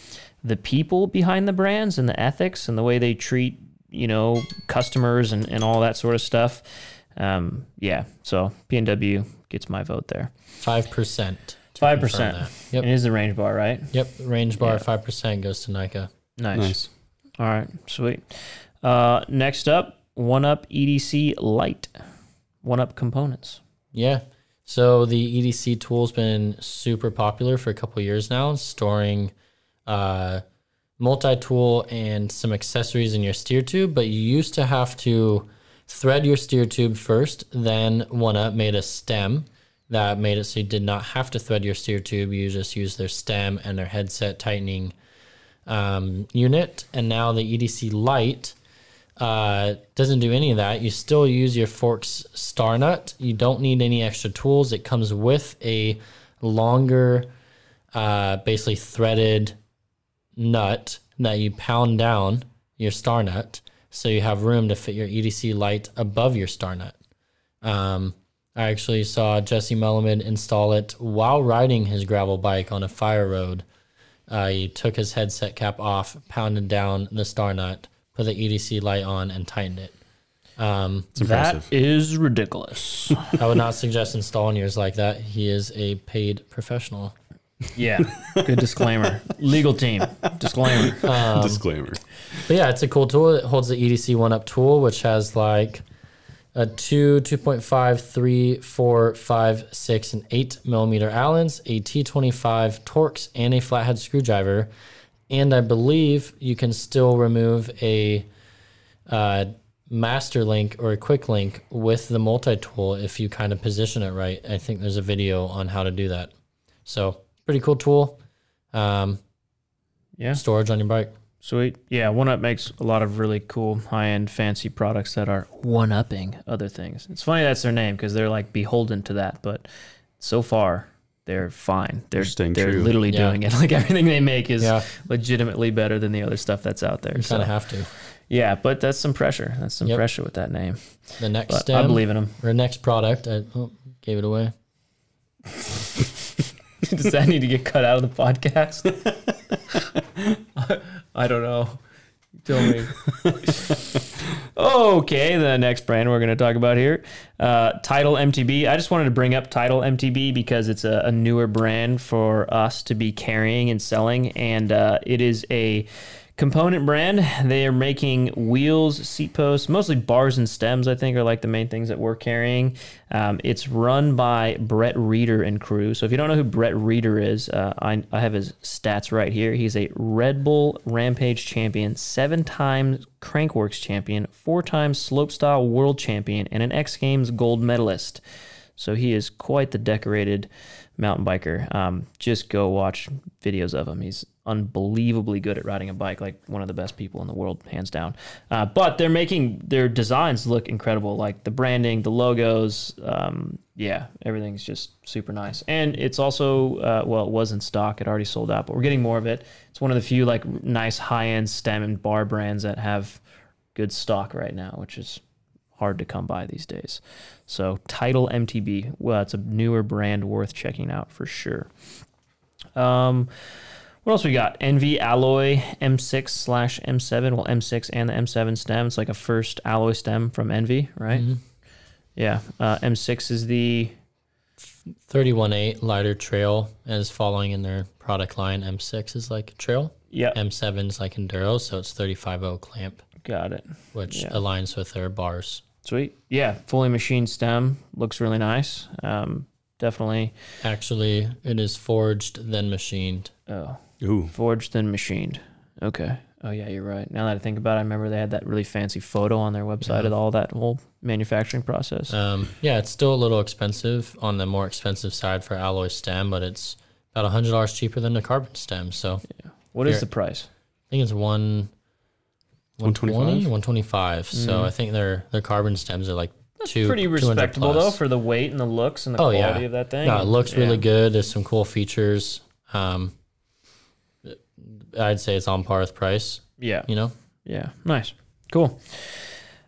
the people behind the brands and the ethics and the way they treat you know customers and, and all that sort of stuff. Um, yeah, so PNW gets my vote there. 5%. to Five percent. Yep. It is the range bar, right? Yep. Range bar, Yeah. 5% goes to NICA. Nice. Nice. All right, sweet. Uh, next up, OneUp EDC Lite. One Up components. Yeah. So the EDC tool's been super popular for a couple years now, storing uh, multi-tool and some accessories in your steer tube. But you used to have to thread your steer tube first. Then Up made a stem that made it so you did not have to thread your steer tube. You just use their stem and their headset tightening um, unit. And now the EDC Lite uh, doesn't do any of that. You still use your Forks star nut. You don't need any extra tools. It comes with a longer, uh, basically threaded nut that you pound down your star nut, so you have room to fit your EDC Lite above your star nut. Um, I actually saw Jesse Melamed install it while riding his gravel bike on a fire road. Uh, he took his headset cap off, pounded down the star nut, put the EDC Lite on, and tightened it. Um, That is ridiculous. I would not suggest installing yours like that. He is a paid professional. yeah. Good disclaimer. Legal team. Disclaimer. Um, Disclaimer. But yeah, it's a cool tool. It holds the EDC OneUp tool, which has like a two, 2.5, 3, 4, 5, 6, and 8 millimeter Allens, a T25 Torx, and a flathead screwdriver. And I believe you can still remove a uh, master link or a quick link with the multi tool if you kind of position it right. I think there's a video on how to do that. So, pretty cool tool. Um, Yeah. storage on your bike. Sweet. Yeah, OneUp makes a lot of really cool, high end, fancy products that are one upping other things. It's funny that's their name because they're like beholden to that, but so far they're fine. They're They're staying they're true. literally Yeah. doing it. Like everything they make is Yeah. legitimately better than the other stuff that's out there. You So kind of have to. yeah, but that's some pressure. That's some Yep. pressure with that name. The next But stem I believe in them. or next product, I oh, gave it away. Does that need to get cut out of the podcast? I don't know. Tell me. okay, the next brand we're going to talk about here, uh, Title MTB. I just wanted to bring up Title MTB because it's a, a newer brand for us to be carrying and selling, and uh, it is a component brand. They are making wheels, seat posts, mostly bars and stems. I think are like the main things that we're carrying. Um, it's run by Brett Rheeder and crew. So if you don't know who Brett Rheeder is, uh, I, I have his stats right here. He's a Red Bull Rampage champion, seven times Crankworx champion, four times Slopestyle World champion, and an X Games gold medalist. So he is quite the decorated mountain biker. Um, just go watch videos of him. He's unbelievably good at riding a bike, like one of the best people in the world, hands down. Uh, but they're making their designs look incredible, like the branding, the logos. Um, yeah, everything's just super nice. And it's also, uh, well, it was in stock. It already sold out, but we're getting more of it. It's one of the few like nice high end stem and bar brands that have good stock right now, which is hard to come by these days. So, Title MTB, well, it's a newer brand worth checking out for sure. Um, what else we got? ENVE Alloy M6 slash M7. Well, M6 and the M7 stem. It's like a first alloy stem from ENVE, right? Mhm. Yeah. Uh, M6 is the 31.8 lighter trail is following in their product line. M6 is like a trail. yeah. M7 is like enduro, so it's 35.0 clamp, Got it. which Yeah. aligns with their bars. Sweet. Yeah. Fully machined stem looks really nice. Um, definitely. Actually, it is forged then machined. Oh, Ooh. forged then machined. Okay. Oh yeah, you're right. Now that I think about it, I remember they had that really fancy photo on their website Yeah. of all that whole manufacturing process. Um, yeah, it's still a little expensive on the more expensive side for alloy stem, but it's about hundred dollars cheaper than the carbon stem. So I what is the price? I think it's one. 125? 125 So Mm. I think their their carbon stems are like two Pretty 200 respectable though for the weight and the looks and the Oh, yeah. quality of that thing. No, it looks really good. There's some cool features. Um, I'd say it's on par with price. Yeah. You know, Yeah. Nice. Cool.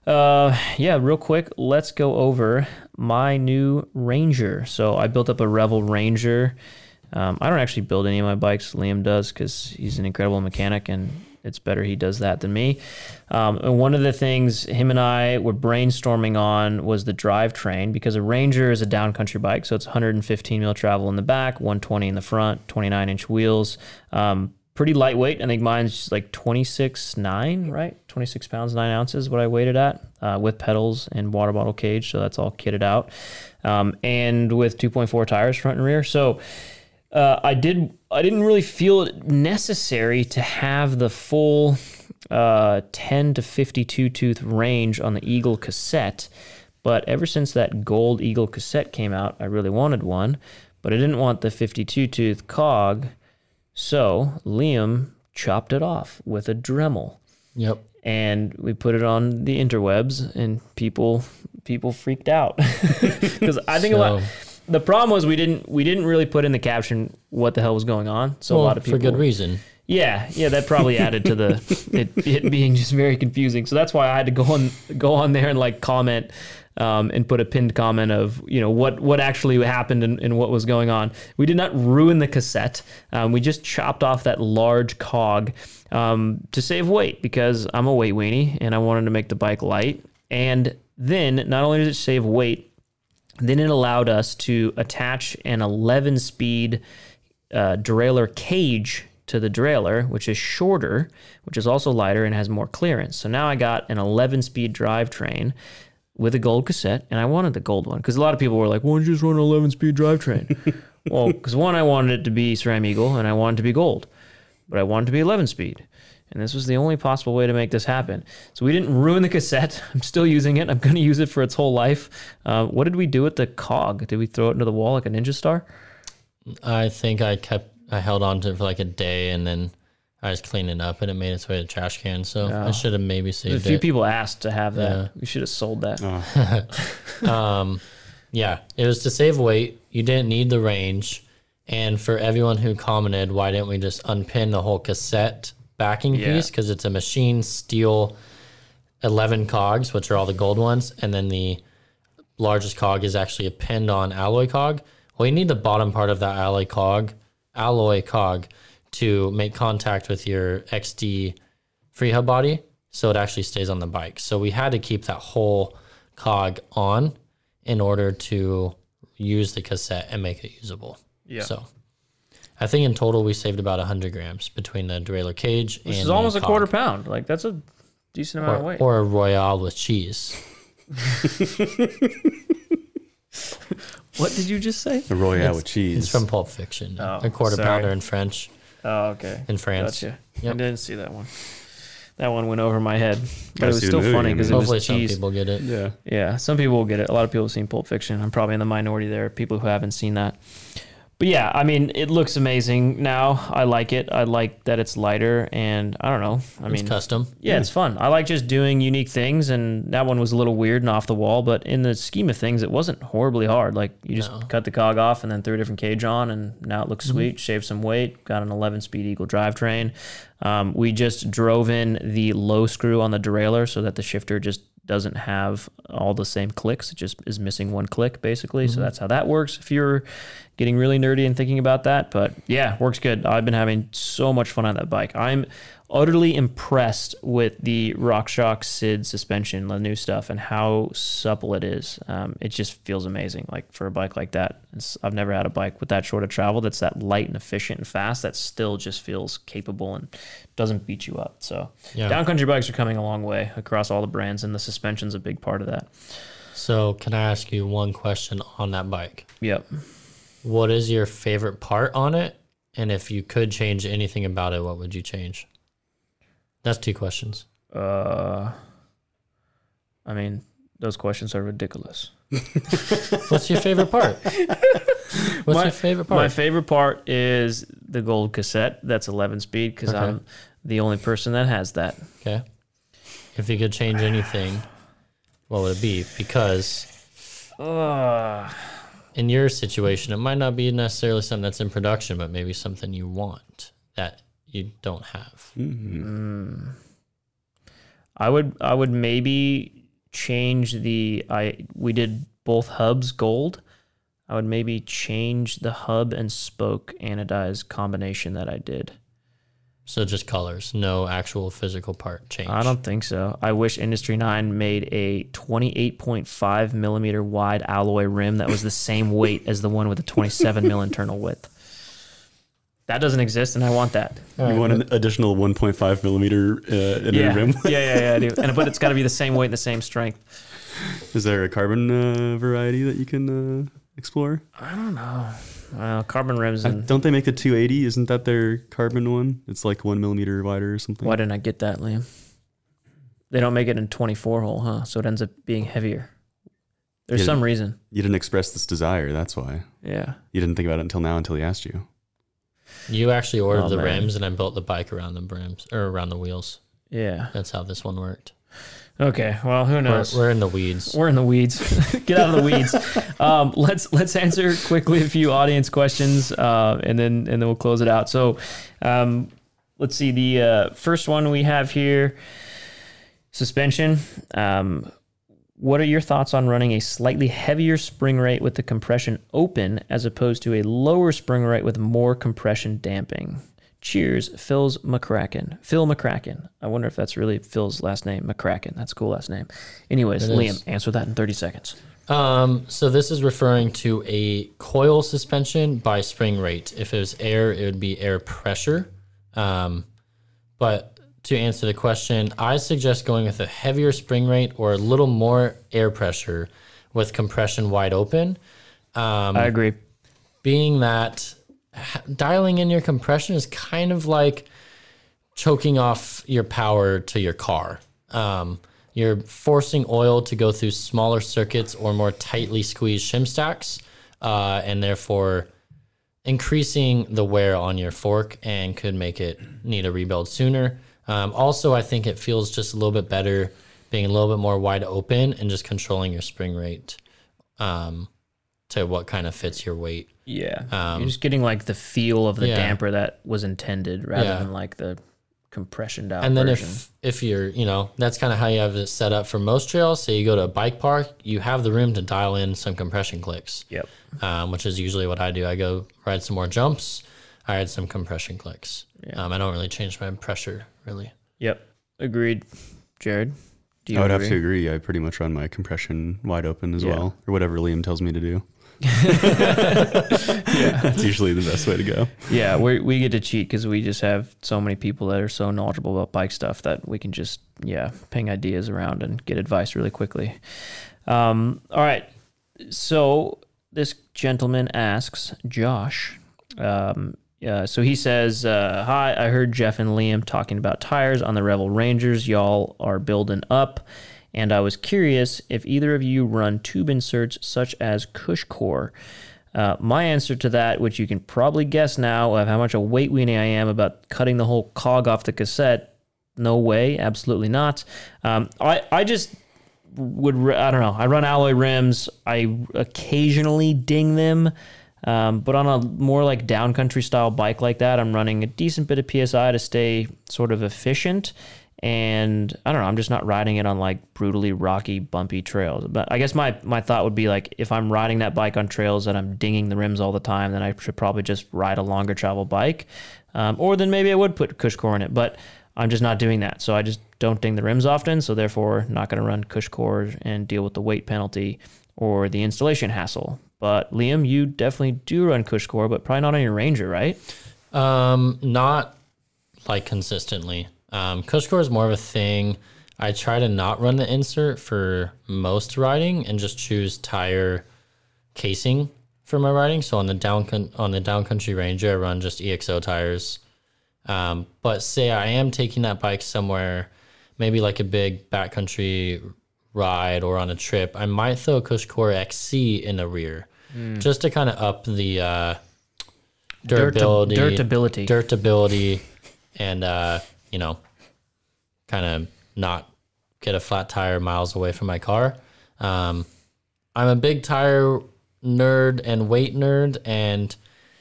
Uh, yeah, real quick, let's go over my new Ranger. So I built up a Revel Ranger. Um, I don't actually build any of my bikes. Liam does because he's an incredible mechanic, and it's better he does that than me. Um, and one of the things him and I were brainstorming on was the drivetrain because a Ranger is a downcountry bike, so it's 115 mil travel in the back, 120 in the front, 29 inch wheels. Um, pretty lightweight. I think mine's like 26 nine, right? 26 pounds nine ounces. What I weighed it at uh, with pedals and water bottle cage, so that's all kitted out, um, and with 2.4 tires front and rear. So uh, I did. I didn't really feel it necessary to have the full uh, 10 to 52 tooth range on the Eagle cassette. But ever since that gold Eagle cassette came out, I really wanted one. But I didn't want the 52 tooth cog. So Liam chopped it off with a Dremel yep. and we put it on the interwebs and people people freaked out because I think a lot the problem was we didn't we didn't really put in the caption what the hell was going on so a lot of people for good reason. yeah yeah that probably added to the it, it being just very confusing so that's why I had to go on go on there and like comment um, and put a pinned comment of you know what what actually happened and, and what was going on. We did not ruin the cassette. Um, we just chopped off that large cog um, to save weight because I'm a weight weenie and I wanted to make the bike light. And then not only does it save weight, then it allowed us to attach an 11 speed uh, derailleur cage to the derailleur, which is shorter, which is also lighter and has more clearance. So now I got an 11 speed drivetrain with a gold cassette, and I wanted the gold one because a lot of people were like, "Why don't you just run an 11 speed drivetrain?" well, because one, I wanted it to be SRAM Eagle, and I wanted it to be gold, but I wanted it to be 11 speed. And this was the only possible way to make this happen. So we didn't ruin the cassette. I'm still using it. I'm going to use it for its whole life. Uh, what did we do with the cog? Did we throw it into the wall like a ninja star? I think I kept I held on to it for like a day and then I was cleaning it up and it made its way to the trash can. So I Oh. should have maybe saved. There's A few it. people asked to have that. Yeah. We should have sold that. Oh, um, yeah, it was to save weight. You didn't need the range. And for everyone who commented, why didn't we just unpin the whole cassette backing Yeah. piece? Because it's a machine steel 11 cogs, which are all the gold ones. And then the largest cog is actually a pinned on alloy cog. Well, you need the bottom part of that alloy cog, alloy cog, to make contact with your XD free hub body, so it actually stays on the bike. So we had to keep that whole cog on in order to use the cassette and make it usable. Yeah. So I think in total we saved about 100 grams between the derailleur cage Which and is the almost a cog. quarter pound. Like that's a decent amount of weight. or a royale with cheese. what did you just say? a royale with cheese. It's from Pulp Fiction. Oh, a quarter sorry. pounder in French Oh, okay. in France. Gotcha. I didn't see that one. That one went over my head, but I it was still movie, funny because it mean. Hopefully was some cheese. people get it. yeah. Yeah, some people will get it. A lot of people have seen Pulp Fiction. I'm probably in the minority there. People who haven't seen that. But yeah, I mean, it looks amazing now. I like it. I like that it's lighter, and I don't know. I It's mean, custom. yeah, it's fun. I like just doing unique things, and that one was a little weird and off the wall, but in the scheme of things, it wasn't horribly hard. Like you just No. cut the cog off and then threw a different cage on, and now it looks Mm-hmm. sweet. Shaved some weight, got an 11-speed Eagle drivetrain. Um, we just drove in the low screw on the derailleur so that the shifter just doesn't have all the same clicks. It just is missing one click basically. Mm-hmm. So that's how that works. If you're getting really nerdy and thinking about that, but yeah, works good. I've been having so much fun on that bike. I'm utterly impressed with the RockShox Sid suspension, the new stuff, and how supple it is. Um, it just feels amazing. Like for a bike like that, it's, I've never had a bike with that short of travel that's that light and efficient and fast. That still just feels capable and doesn't beat you up. So Yeah. downcountry bikes are coming a long way across all the brands, and the suspension's a big part of that. So, can I ask you one question on that bike? Yep. What is your favorite part on it? And if you could change anything about it, what would you change? That's two questions. Uh, I mean, those questions are ridiculous. What's your favorite part? What's My- your favorite part? My favorite part is the gold cassette. That's 11 speed because Okay. I'm the only person that has that. okay. If you could change anything, what would it be? Because Uh, in your situation, it might not be necessarily something that's in production, but maybe something you want that you don't have. Mm-hmm. Mm. I would I would maybe change the I we did both hubs gold. I would maybe change the hub and spoke anodized combination that I did. So just colors, no actual physical part change. I don't think so. I wish Industry 9 made a 28.5 millimeter wide alloy rim that was the same weight as the one with the 27 mil internal width. That doesn't exist, and I want that. You want an additional 1.5 millimeter uh, inner Yeah. rim? yeah, yeah, yeah, I do. And but it's got to be the same weight and the same strength. Is there a carbon uh, variety that you can uh, explore? I don't know. Well, carbon rims Uh, and don't they make the 280? Isn't that their carbon one? It's like one millimeter wider or something. why didn't I get that, Liam? They don't make it in 24 hole, huh? So it ends up being heavier. There's some reason. You didn't express this desire. That's why. Yeah. You didn't think about it until now, until he asked you. You actually ordered Oh, the man. rims, and I built the bike around the brims or around the wheels. Yeah. That's how this one worked. Okay. Well, who We're, knows? we're in the weeds. We're in the weeds. Get out of the weeds. Um, let's let's answer quickly a few audience questions, uh, and then and then we'll close it out. So, um, let's see. The uh, first one we have here: suspension. Um, what are your thoughts on running a slightly heavier spring rate with the compression open, as opposed to a lower spring rate with more compression damping? Cheers, Phil's McCracken. Phil McCracken. I wonder if that's really Phil's last name, McCracken. That's a cool last name. Anyways, It Liam, is. answer that in 30 seconds. Um, so this is referring to a coil suspension by spring rate. If it was air, it would be air pressure. Um, but to answer the question, I suggest going with a heavier spring rate or a little more air pressure with compression wide open. Um, I agree. being that dialing in your compression is kind of like choking off your power to your car. Um, you're forcing oil to go through smaller circuits or more tightly squeezed shim stacks, uh, and therefore increasing the wear on your fork and could make it need a rebuild sooner. Um, also, I think it feels just a little bit better being a little bit more wide open and just controlling your spring rate um, to what kind of fits your weight. Yeah. Um, You're just getting like the feel of the yeah. damper that was intended rather Yeah. than like the compression out and then version. if if you're you know that's kind of how you have it set up for most trails So you go to a bike park you have the room to dial in some compression clicks Yep. um, which is usually what i do i go ride some more jumps i ride some compression clicks um, i don't really change my pressure really Yep. Agreed. Jared, do you I would agree? have to agree. I pretty much run my compression wide open as Yeah. well, or whatever Liam tells me to do. yeah, that's usually the best way to go. Yeah, we we get to cheat because we just have so many people that are so knowledgeable about bike stuff that we can just yeah ping ideas around and get advice really quickly. Um, all right, so this gentleman asks Josh. Um, uh, so he says, uh, "Hi, I heard Jeff and Liam talking about tires on the Revel Rangers. Y'all are building up." And I was curious if either of you run tube inserts such as CushCore. Uh, my answer to that, which you can probably guess now of how much a weight weenie I am about cutting the whole cog off the cassette, no way, absolutely not. Um, I, I just would, I don't know, I run alloy rims. I occasionally ding them. Um, but on a more like downcountry style bike like that, I'm running a decent bit of PSI to stay sort of efficient. And I don't know, I'm just not riding it on like brutally rocky, bumpy trails. But I guess my, my thought would be like if I'm riding that bike on trails and I'm dinging the rims all the time, then I should probably just ride a longer travel bike. Um, or then maybe I would put CushCore in it. But I'm just not doing that. So I just don't ding the rims often. So therefore, not going to run CushCore and deal with the weight penalty or the installation hassle. But Liam, you definitely do run CushCore, but probably not on your Ranger, right? Um, not like consistently. Um, CushCore is more of a thing. I try to not run the insert for most riding and just choose tire casing for my riding. So on the down on the downcountry Ranger, I run just EXO tires. Um, but say I am taking that bike somewhere, maybe like a big backcountry ride or on a trip, I might throw a CushCore XC in the rear just to kind of up the uh, durability, dirtability. dirtability, and uh, you know, kind of not get a flat tire miles away from my car. Um, I'm a big tire nerd and weight nerd, and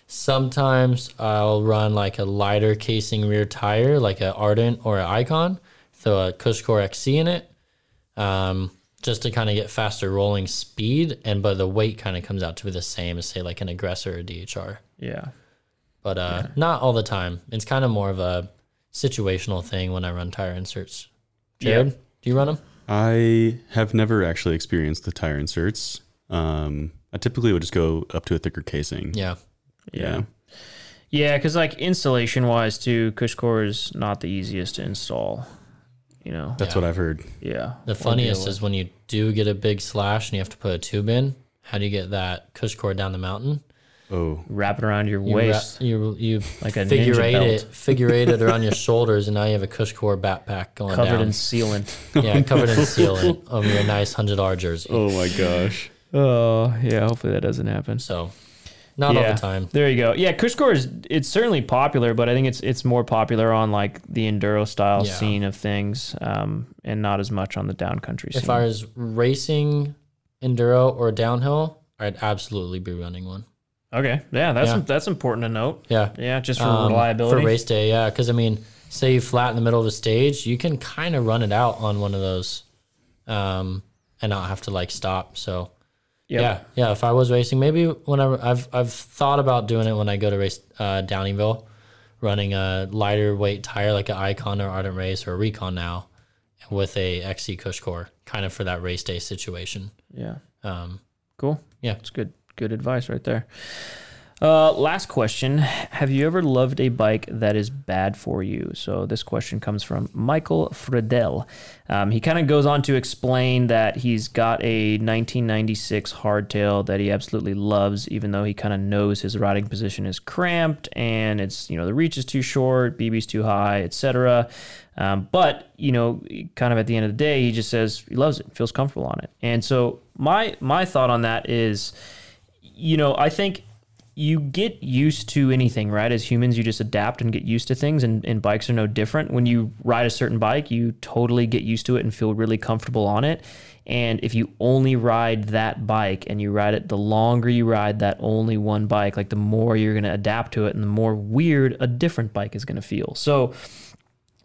sometimes I'll run like a lighter casing rear tire, like an Ardent or an Icon, throw a CushCore XC in it. Um, just to kind of get faster rolling speed, and but the weight kind of comes out to be the same as say like an aggressor or DHR. yeah. But uh, not all the time. It's kind of more of a situational thing when I run tire inserts. Jared, Yeah. do you run them? I have never actually experienced the tire inserts. Um, I typically would just go up to a thicker casing. Yeah. Yeah. Yeah, because like installation wise too, CushCore is not the easiest to install. You know. That's Yeah. what I've heard. Yeah. The funniest is when you do get a big slash and you have to put a tube in. How do you get that CushCore down the mountain? Oh, wrap it around your You waist. wrap- you you Like a figure ninja eight belt. it, figure eight it around your shoulders, and now you have a CushCore backpack going covered down. in sealant. yeah, covered in sealant of your nice hundred dollar jersey. oh my gosh. Oh yeah, hopefully that doesn't happen. So, not all the time. There you go. Yeah, CushCore is it's certainly popular, but I think it's it's more popular on like the enduro style Yeah. scene of things, um, and not as much on the downcountry scene. If I was racing enduro or downhill, I'd absolutely be running one. okay, yeah, that's Yeah. that's important to note. Yeah, Yeah, just for Um, reliability. for race day. Yeah, because I mean, say you flat in the middle of a stage, you can kind of run it out on one of those, um, and not have to like stop. So Yep. yeah, yeah. If I was racing, maybe whenever I've I've thought about doing it when I go to race uh, Downieville, running a lighter weight tire like an Icon or Ardent Race or a Recon now, with a XC CushCore, kind of for that race day situation. Yeah. Um, Cool. Yeah. It's good. Good advice right there. Uh, last question. Have you ever loved a bike that is bad for you? So this question comes from Michael Fredell. Um, he kind of goes on to explain that he's got a 1996 hardtail that he absolutely loves, even though he kind of knows his riding position is cramped and it's you know the reach is too short, BB's too high, etc. Um, but you know, kind of at the end of the day, he just says he loves it, feels comfortable on it. And so my my thought on that is, you know, I think you get used to anything, right? As humans, you just adapt and get used to things, and, and bikes are no different. When you ride a certain bike, you totally get used to it and feel really comfortable on it. And if you only ride that bike and you ride it, the longer you ride that only one bike, like the more you're going to adapt to it and the more weird a different bike is going to feel. So,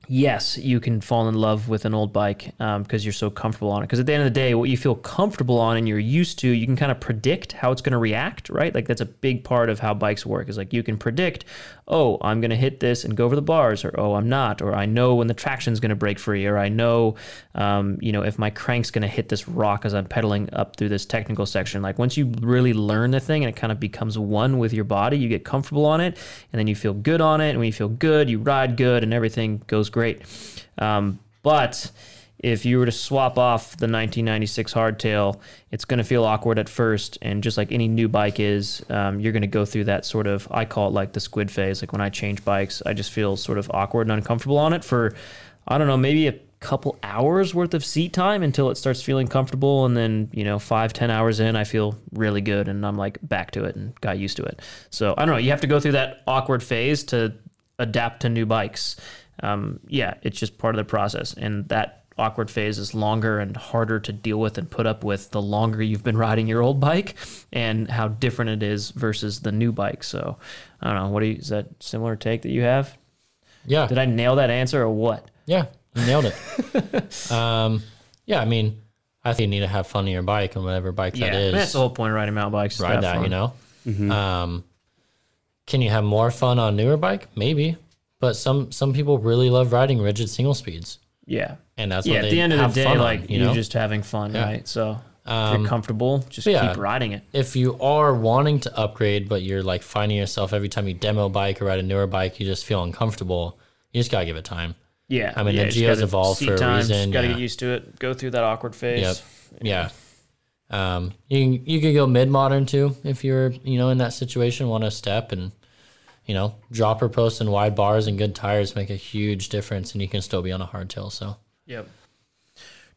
yes, you can fall in love with an old bike because you're so comfortable on it. Because at the end of the day, what you feel comfortable on and you're used to, you can kind of predict how it's going to react, right? Like that's a big part of how bikes work. Is like you can predict, oh, I'm going to hit this and go over the bars, or oh, I'm not, or I know when the traction's going to break free, or I know, um, you know, if my crank's going to hit this rock as I'm pedaling up through this technical section. Like once you really learn the thing and it kind of becomes one with your body, you get comfortable on it, and then you feel good on it. And when you feel good, you ride good, and everything goes great. Um, but if you were to swap off the 1996 hardtail, it's going to feel awkward at first. And just like any new bike is, um, you're going to go through that sort of, I call it like the squid phase. Like when I change bikes, I just feel sort of awkward and uncomfortable on it for, I don't know, maybe a couple hours worth of seat time until it starts feeling comfortable and then you know five ten hours in i feel really good and i'm like back to it and got used to it so i don't know you have to go through that awkward phase to adapt to new bikes um, yeah it's just part of the process and that awkward phase is longer and harder to deal with and put up with the longer you've been riding your old bike and how different it is versus the new bike so i don't know what do you is that similar take that you have Yeah. did i nail that answer or what Yeah, you nailed it. um, yeah, I mean, I think you need to have fun on your bike and whatever bike that I is. mean, that's the whole point of riding mountain bikes. ride that, fun. you know. Um, can you have more fun on a newer bike? Maybe, but some some people really love riding rigid single speeds, Yeah. and that's Yeah. At the end of the day, on, like you you're just having fun, Yeah. right? So if Um, you're comfortable, just yeah. keep riding it. if you are wanting to upgrade, but you're like finding yourself every time you demo a bike or ride a newer bike, you just feel uncomfortable. You just gotta give it time. Yeah. I mean, the yeah, just Geo's gotta- evolved for a reason, Got to yeah. get used to it. Go through that awkward phase. Yep. Yeah. Um, you can, you could go mid modern too if you're you know in that situation, want to step and you know dropper posts and wide bars and good tires make a huge difference, and you can still be on a hardtail. So Yep.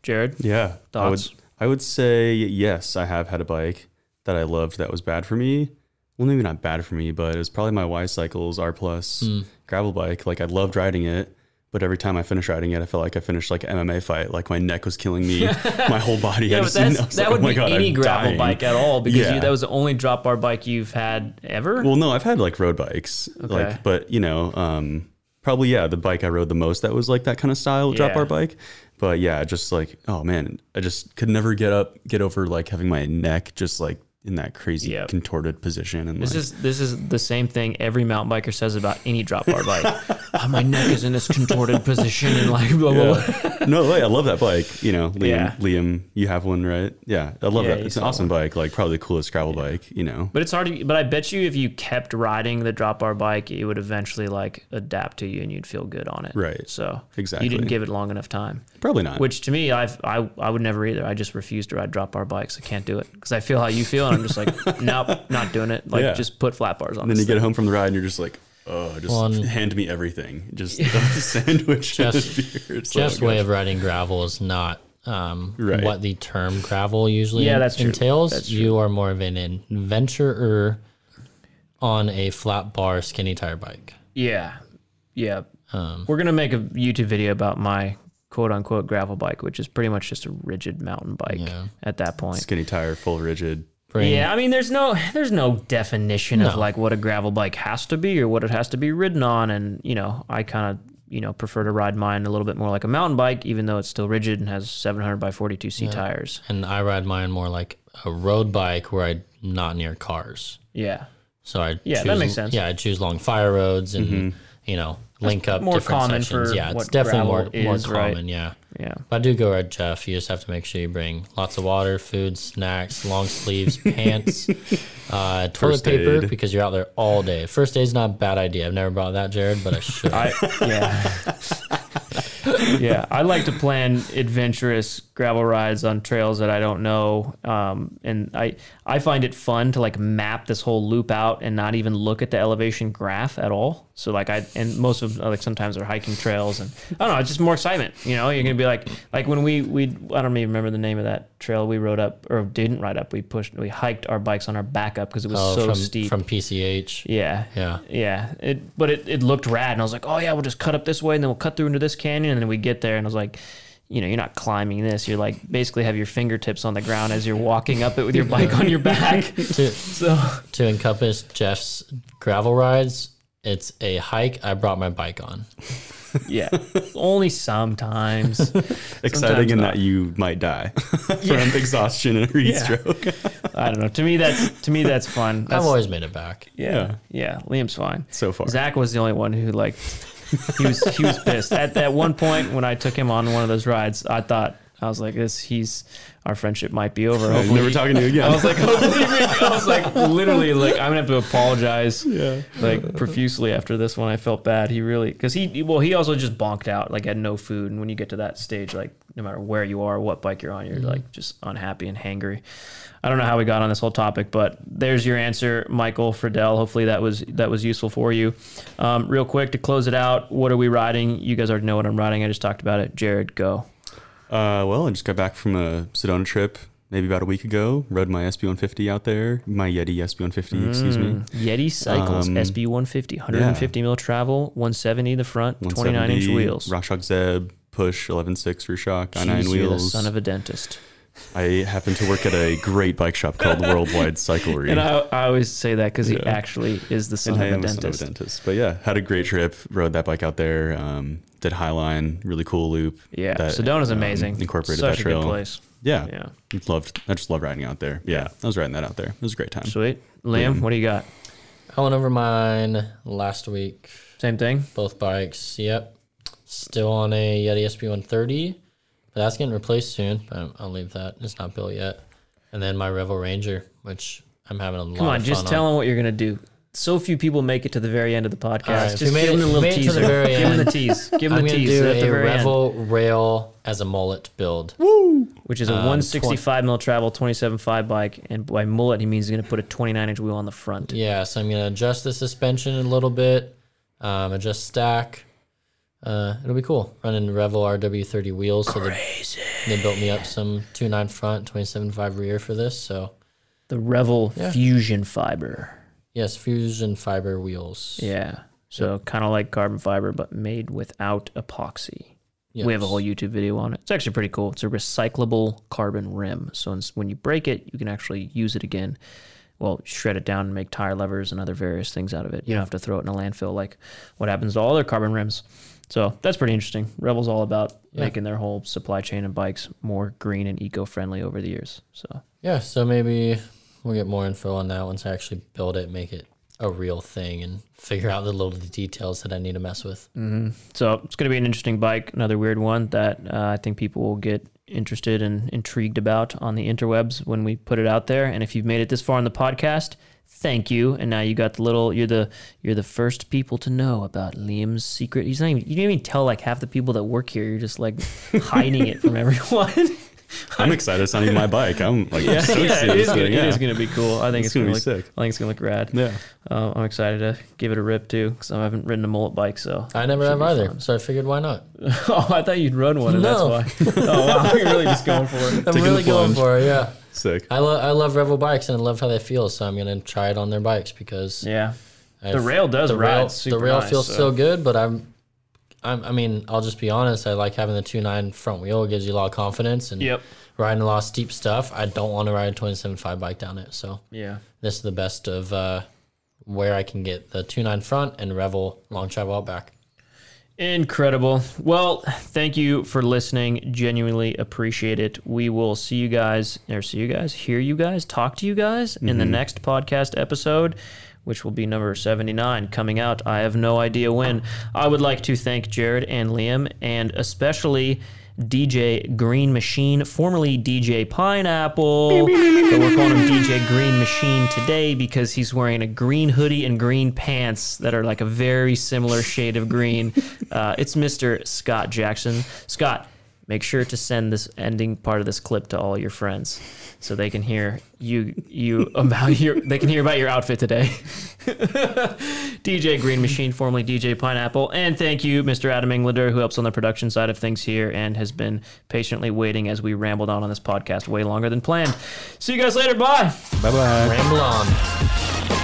Jared. Yeah. I would I would say yes, I have had a bike that I loved that was bad for me. Well, maybe not bad for me, but it was probably my Why Cycles R Plus Hmm. gravel bike. Like I loved riding it, but every time I finished riding it, I felt like I finished like an MMA fight. Like my neck was killing me, my whole body. Yeah, I but just- that's, that like, would oh be God, any I'm gravel dying. bike at all because Yeah. you, that was the only drop bar bike you've had ever. Well, no, I've had like road bikes, Okay. like, but you know, um, probably yeah, the bike I rode the most that was like that kind of style drop bar bike. But yeah, just like oh man, I just could never get up, get over like having my neck just like in that crazy Yep. contorted position. And This like, is this is the same thing every mountain biker says about any drop bar bike. oh, my neck is in this contorted position and like blah blah blah. no, wait, I love that bike. You know, Liam, Yeah. Liam, you have one, right? Yeah, I love Yeah, that. It's an awesome bike, like probably the coolest gravel bike. You know, But it's hard to, but I bet you if you kept riding the drop bar bike, it would eventually like adapt to you and you'd feel good on it. Right. So Exactly. you didn't give it long enough time. probably not. Which to me, I've, I I would never either. I just refuse to ride drop bar bikes. I can't do it because I feel how you feel, I'm just like, nope, not doing it. Like Yeah. just put flat bars on. and then this you get thing. home from the ride and you're just like, oh, just Well, and- hand me everything. Just a sandwich Jeff's- and a beer. It's like, Jeff's oh, way gosh. of riding gravel is not um, Right. what the term gravel usually Yeah, that's true. entails. That's true. You are more of an adventurer on a flat bar skinny tire bike. Yeah, yeah. Um, We're gonna make a YouTube video about my quote unquote gravel bike, which is pretty much just a rigid mountain bike Yeah. at that point. skinny tire, full rigid. Bring, Yeah, I mean, there's no there's no definition of like what a gravel bike has to be or what it has to be ridden on, and you know, I kind of you know prefer to ride mine a little bit more like a mountain bike, even though it's still rigid and has 700 by 42 C tires. and I ride mine more like a road bike where I'm not near cars. Yeah, So I Yeah, that makes sense. Yeah, I choose long fire roads and mm-hmm. you know link up more different common sections. for yeah, it's what definitely more gravel more is, right? common. Yeah, yeah. but I do go ride Jeff. You just have to make sure you bring lots of water, food, snacks, long sleeves, pants, uh, toilet First paper aid. because you're out there all day. First aid's not a bad idea. I've never brought that, Jared, but I should. I yeah. yeah, I like to plan adventurous gravel rides on trails that I don't know, um, and I I find it fun to like map this whole loop out and not even look at the elevation graph at all. So like I and most of like sometimes they're hiking trails and I don't know, it's just more excitement. You know, you're gonna be like like when we we I don't even remember the name of that trail we rode up or didn't ride up. We pushed we hiked our bikes on our back up because it was oh, so from steep. from PCH. yeah, Yeah. yeah, it but it, it looked rad, and I was like, oh yeah, we'll just cut up this way, and then we'll cut through into this canyon, and then we get there, and I was like, you know, you're not climbing this, you're like basically have your fingertips on the ground as you're walking up it with your bike on your back. To So to encompass Jeff's gravel rides, it's a hike I brought my bike on. yeah, only sometimes. Exciting Sometimes in not. that you might die from exhaustion and heat Yeah. stroke. I don't know. To me, that's to me that's fun. That's, I've always made it back. yeah, yeah. Liam's fine. So far. Zach was the only one who like he was he was pissed at that one point when I took him on one of those rides. I thought I was like, this he's our friendship might be over. Hopefully, never talking to you again. I was like, hopefully, I was like, literally, like, I'm gonna have to apologize, yeah. like, profusely after this one. I felt bad. He really, because he, well, he also just bonked out, like, had no food, and when you get to that stage, like, no matter where you are, what bike you're on, you're like just unhappy and hangry. I don't know how we got on this whole topic, but there's your answer, Michael Friedel. Hopefully that was that was useful for you. Um, real quick to close it out, what are we riding? You guys already know what I'm riding. I just talked about it. Jared, go. Uh, well, I just got back from a Sedona trip maybe about a week ago. Rode my SB150 out there, my Yeti SB150, excuse me. Mm, Yeti Cycles Um, SB 150, 150 mil travel, 170 the front, 29 inch wheels. RockShox Zeb, push 11.6 rear shock, I9 Jeez, you're the wheels. son of a dentist. I happen to work at a great bike shop called Worldwide Cyclery. And I, I always say that because he actually is the son And I of a am a son of a dentist. dentist. But yeah, had a great trip. Rode that bike out there. Um, did Highline, really cool loop. Yeah, that, Sedona's um, amazing. incorporated Such that a trail. good place. Yeah, Yeah, loved. I just love riding out there. Yeah, I was riding that out there. It was a great time. sweet. Liam, what do you got? I went over mine last week. Same thing. Both bikes. Yep. Still on a Yeti SB130, but that's getting replaced soon. But I'll leave that. It's not built yet. And then my Revel Ranger, which I'm having a lot Come on, just tell on. him what you're gonna do. So few people make it to the very end of the podcast. Right, just made give it- him the little to teaser. the give him the tease. Give I'm the tease do at the a very end. Revel rail as a mullet build. Woo! Which is a Um, 165 mil travel 27.5 bike, and by mullet he means he's going to put a 29 inch wheel on the front. Yeah, so I'm gonna adjust the suspension a little bit, um, adjust stack. Uh, it'll be cool running Revel RW30 wheels. So they, they built me up some 2.9 front, 27.5 rear for this. So The Revel Yeah. Fusion Fiber. yes, fusion fiber wheels. Yeah, so kind of like carbon fiber, but made without epoxy. Yes. We have a whole YouTube video on it. It's actually pretty cool. It's a recyclable carbon rim, so it's- when you break it, you can actually use it again. Well, shred it down and make tire levers and other various things out of it. You don't have to throw it in a landfill like what happens to all other carbon rims. So that's pretty interesting. Revel's all about Yeah. making their whole supply chain and bikes more green and eco-friendly over the years. So Yeah, so maybe we'll get more info on that once I actually build it, make it a real thing, and figure out the little details that I need to mess with. So it's going to be an interesting bike, another weird one that uh, I think people will get interested and intrigued about on the interwebs when we put it out there. And if you've made it this far in the podcast, thank you. And now you got the little you're the you're the first people to know about Liam's secret. He's not even you didn't even tell like half the people that work here. You're just like hiding it from everyone. I'm excited. It's not even my bike. I'm like yeah, so yeah, it excited. is gonna, yeah. it is gonna be cool. I think it's, It's gonna gonna, be look, sick. I think it's gonna look rad. Yeah. Uh, I'm excited to give it a rip too because I haven't ridden a mullet bike. So I never have either, fun. so I figured why not? oh, I thought you'd run one, and No. that's why. Oh wow, you're really just going for it. I'm Taking really going for it. Yeah, Sick. I love I love Revel bikes and I love how they feel, so I'm gonna try it on their bikes because Yeah. I- The rail does the ride rail, super the rail nice, feels so- so good, but I'm, I'm I mean I'll just be honest. I like having the two nine front wheel. It gives you a lot of confidence and Yep. riding a lot of steep stuff. I don't want to ride a 27.5 bike down it. So Yeah. this is the best of uh, where I can get the two nine front and Revel long travel out back. Incredible. Well, thank you for listening. Genuinely appreciate it. We will see you guys, or see you guys, hear you guys, talk to you guys in the next podcast episode, which will be number 79 coming out. I have no idea when. I would like to thank Jared and Liam, and especially DJ Green Machine, formerly DJ Pineapple. but we're calling him DJ Green Machine today because he's wearing a green hoodie and green pants that are like a very similar shade of green. Uh, it's Mr. Scott Jackson. Scott, make sure to send this ending part of this clip to all your friends so they can hear you you about your they can hear about your outfit today. DJ Green Machine, formerly DJ Pineapple. And thank you, Mr. Adam Englander, who helps on the production side of things here and has been patiently waiting as we rambled on on this podcast way longer than planned. See you guys later. Bye. Bye bye. Ramble on.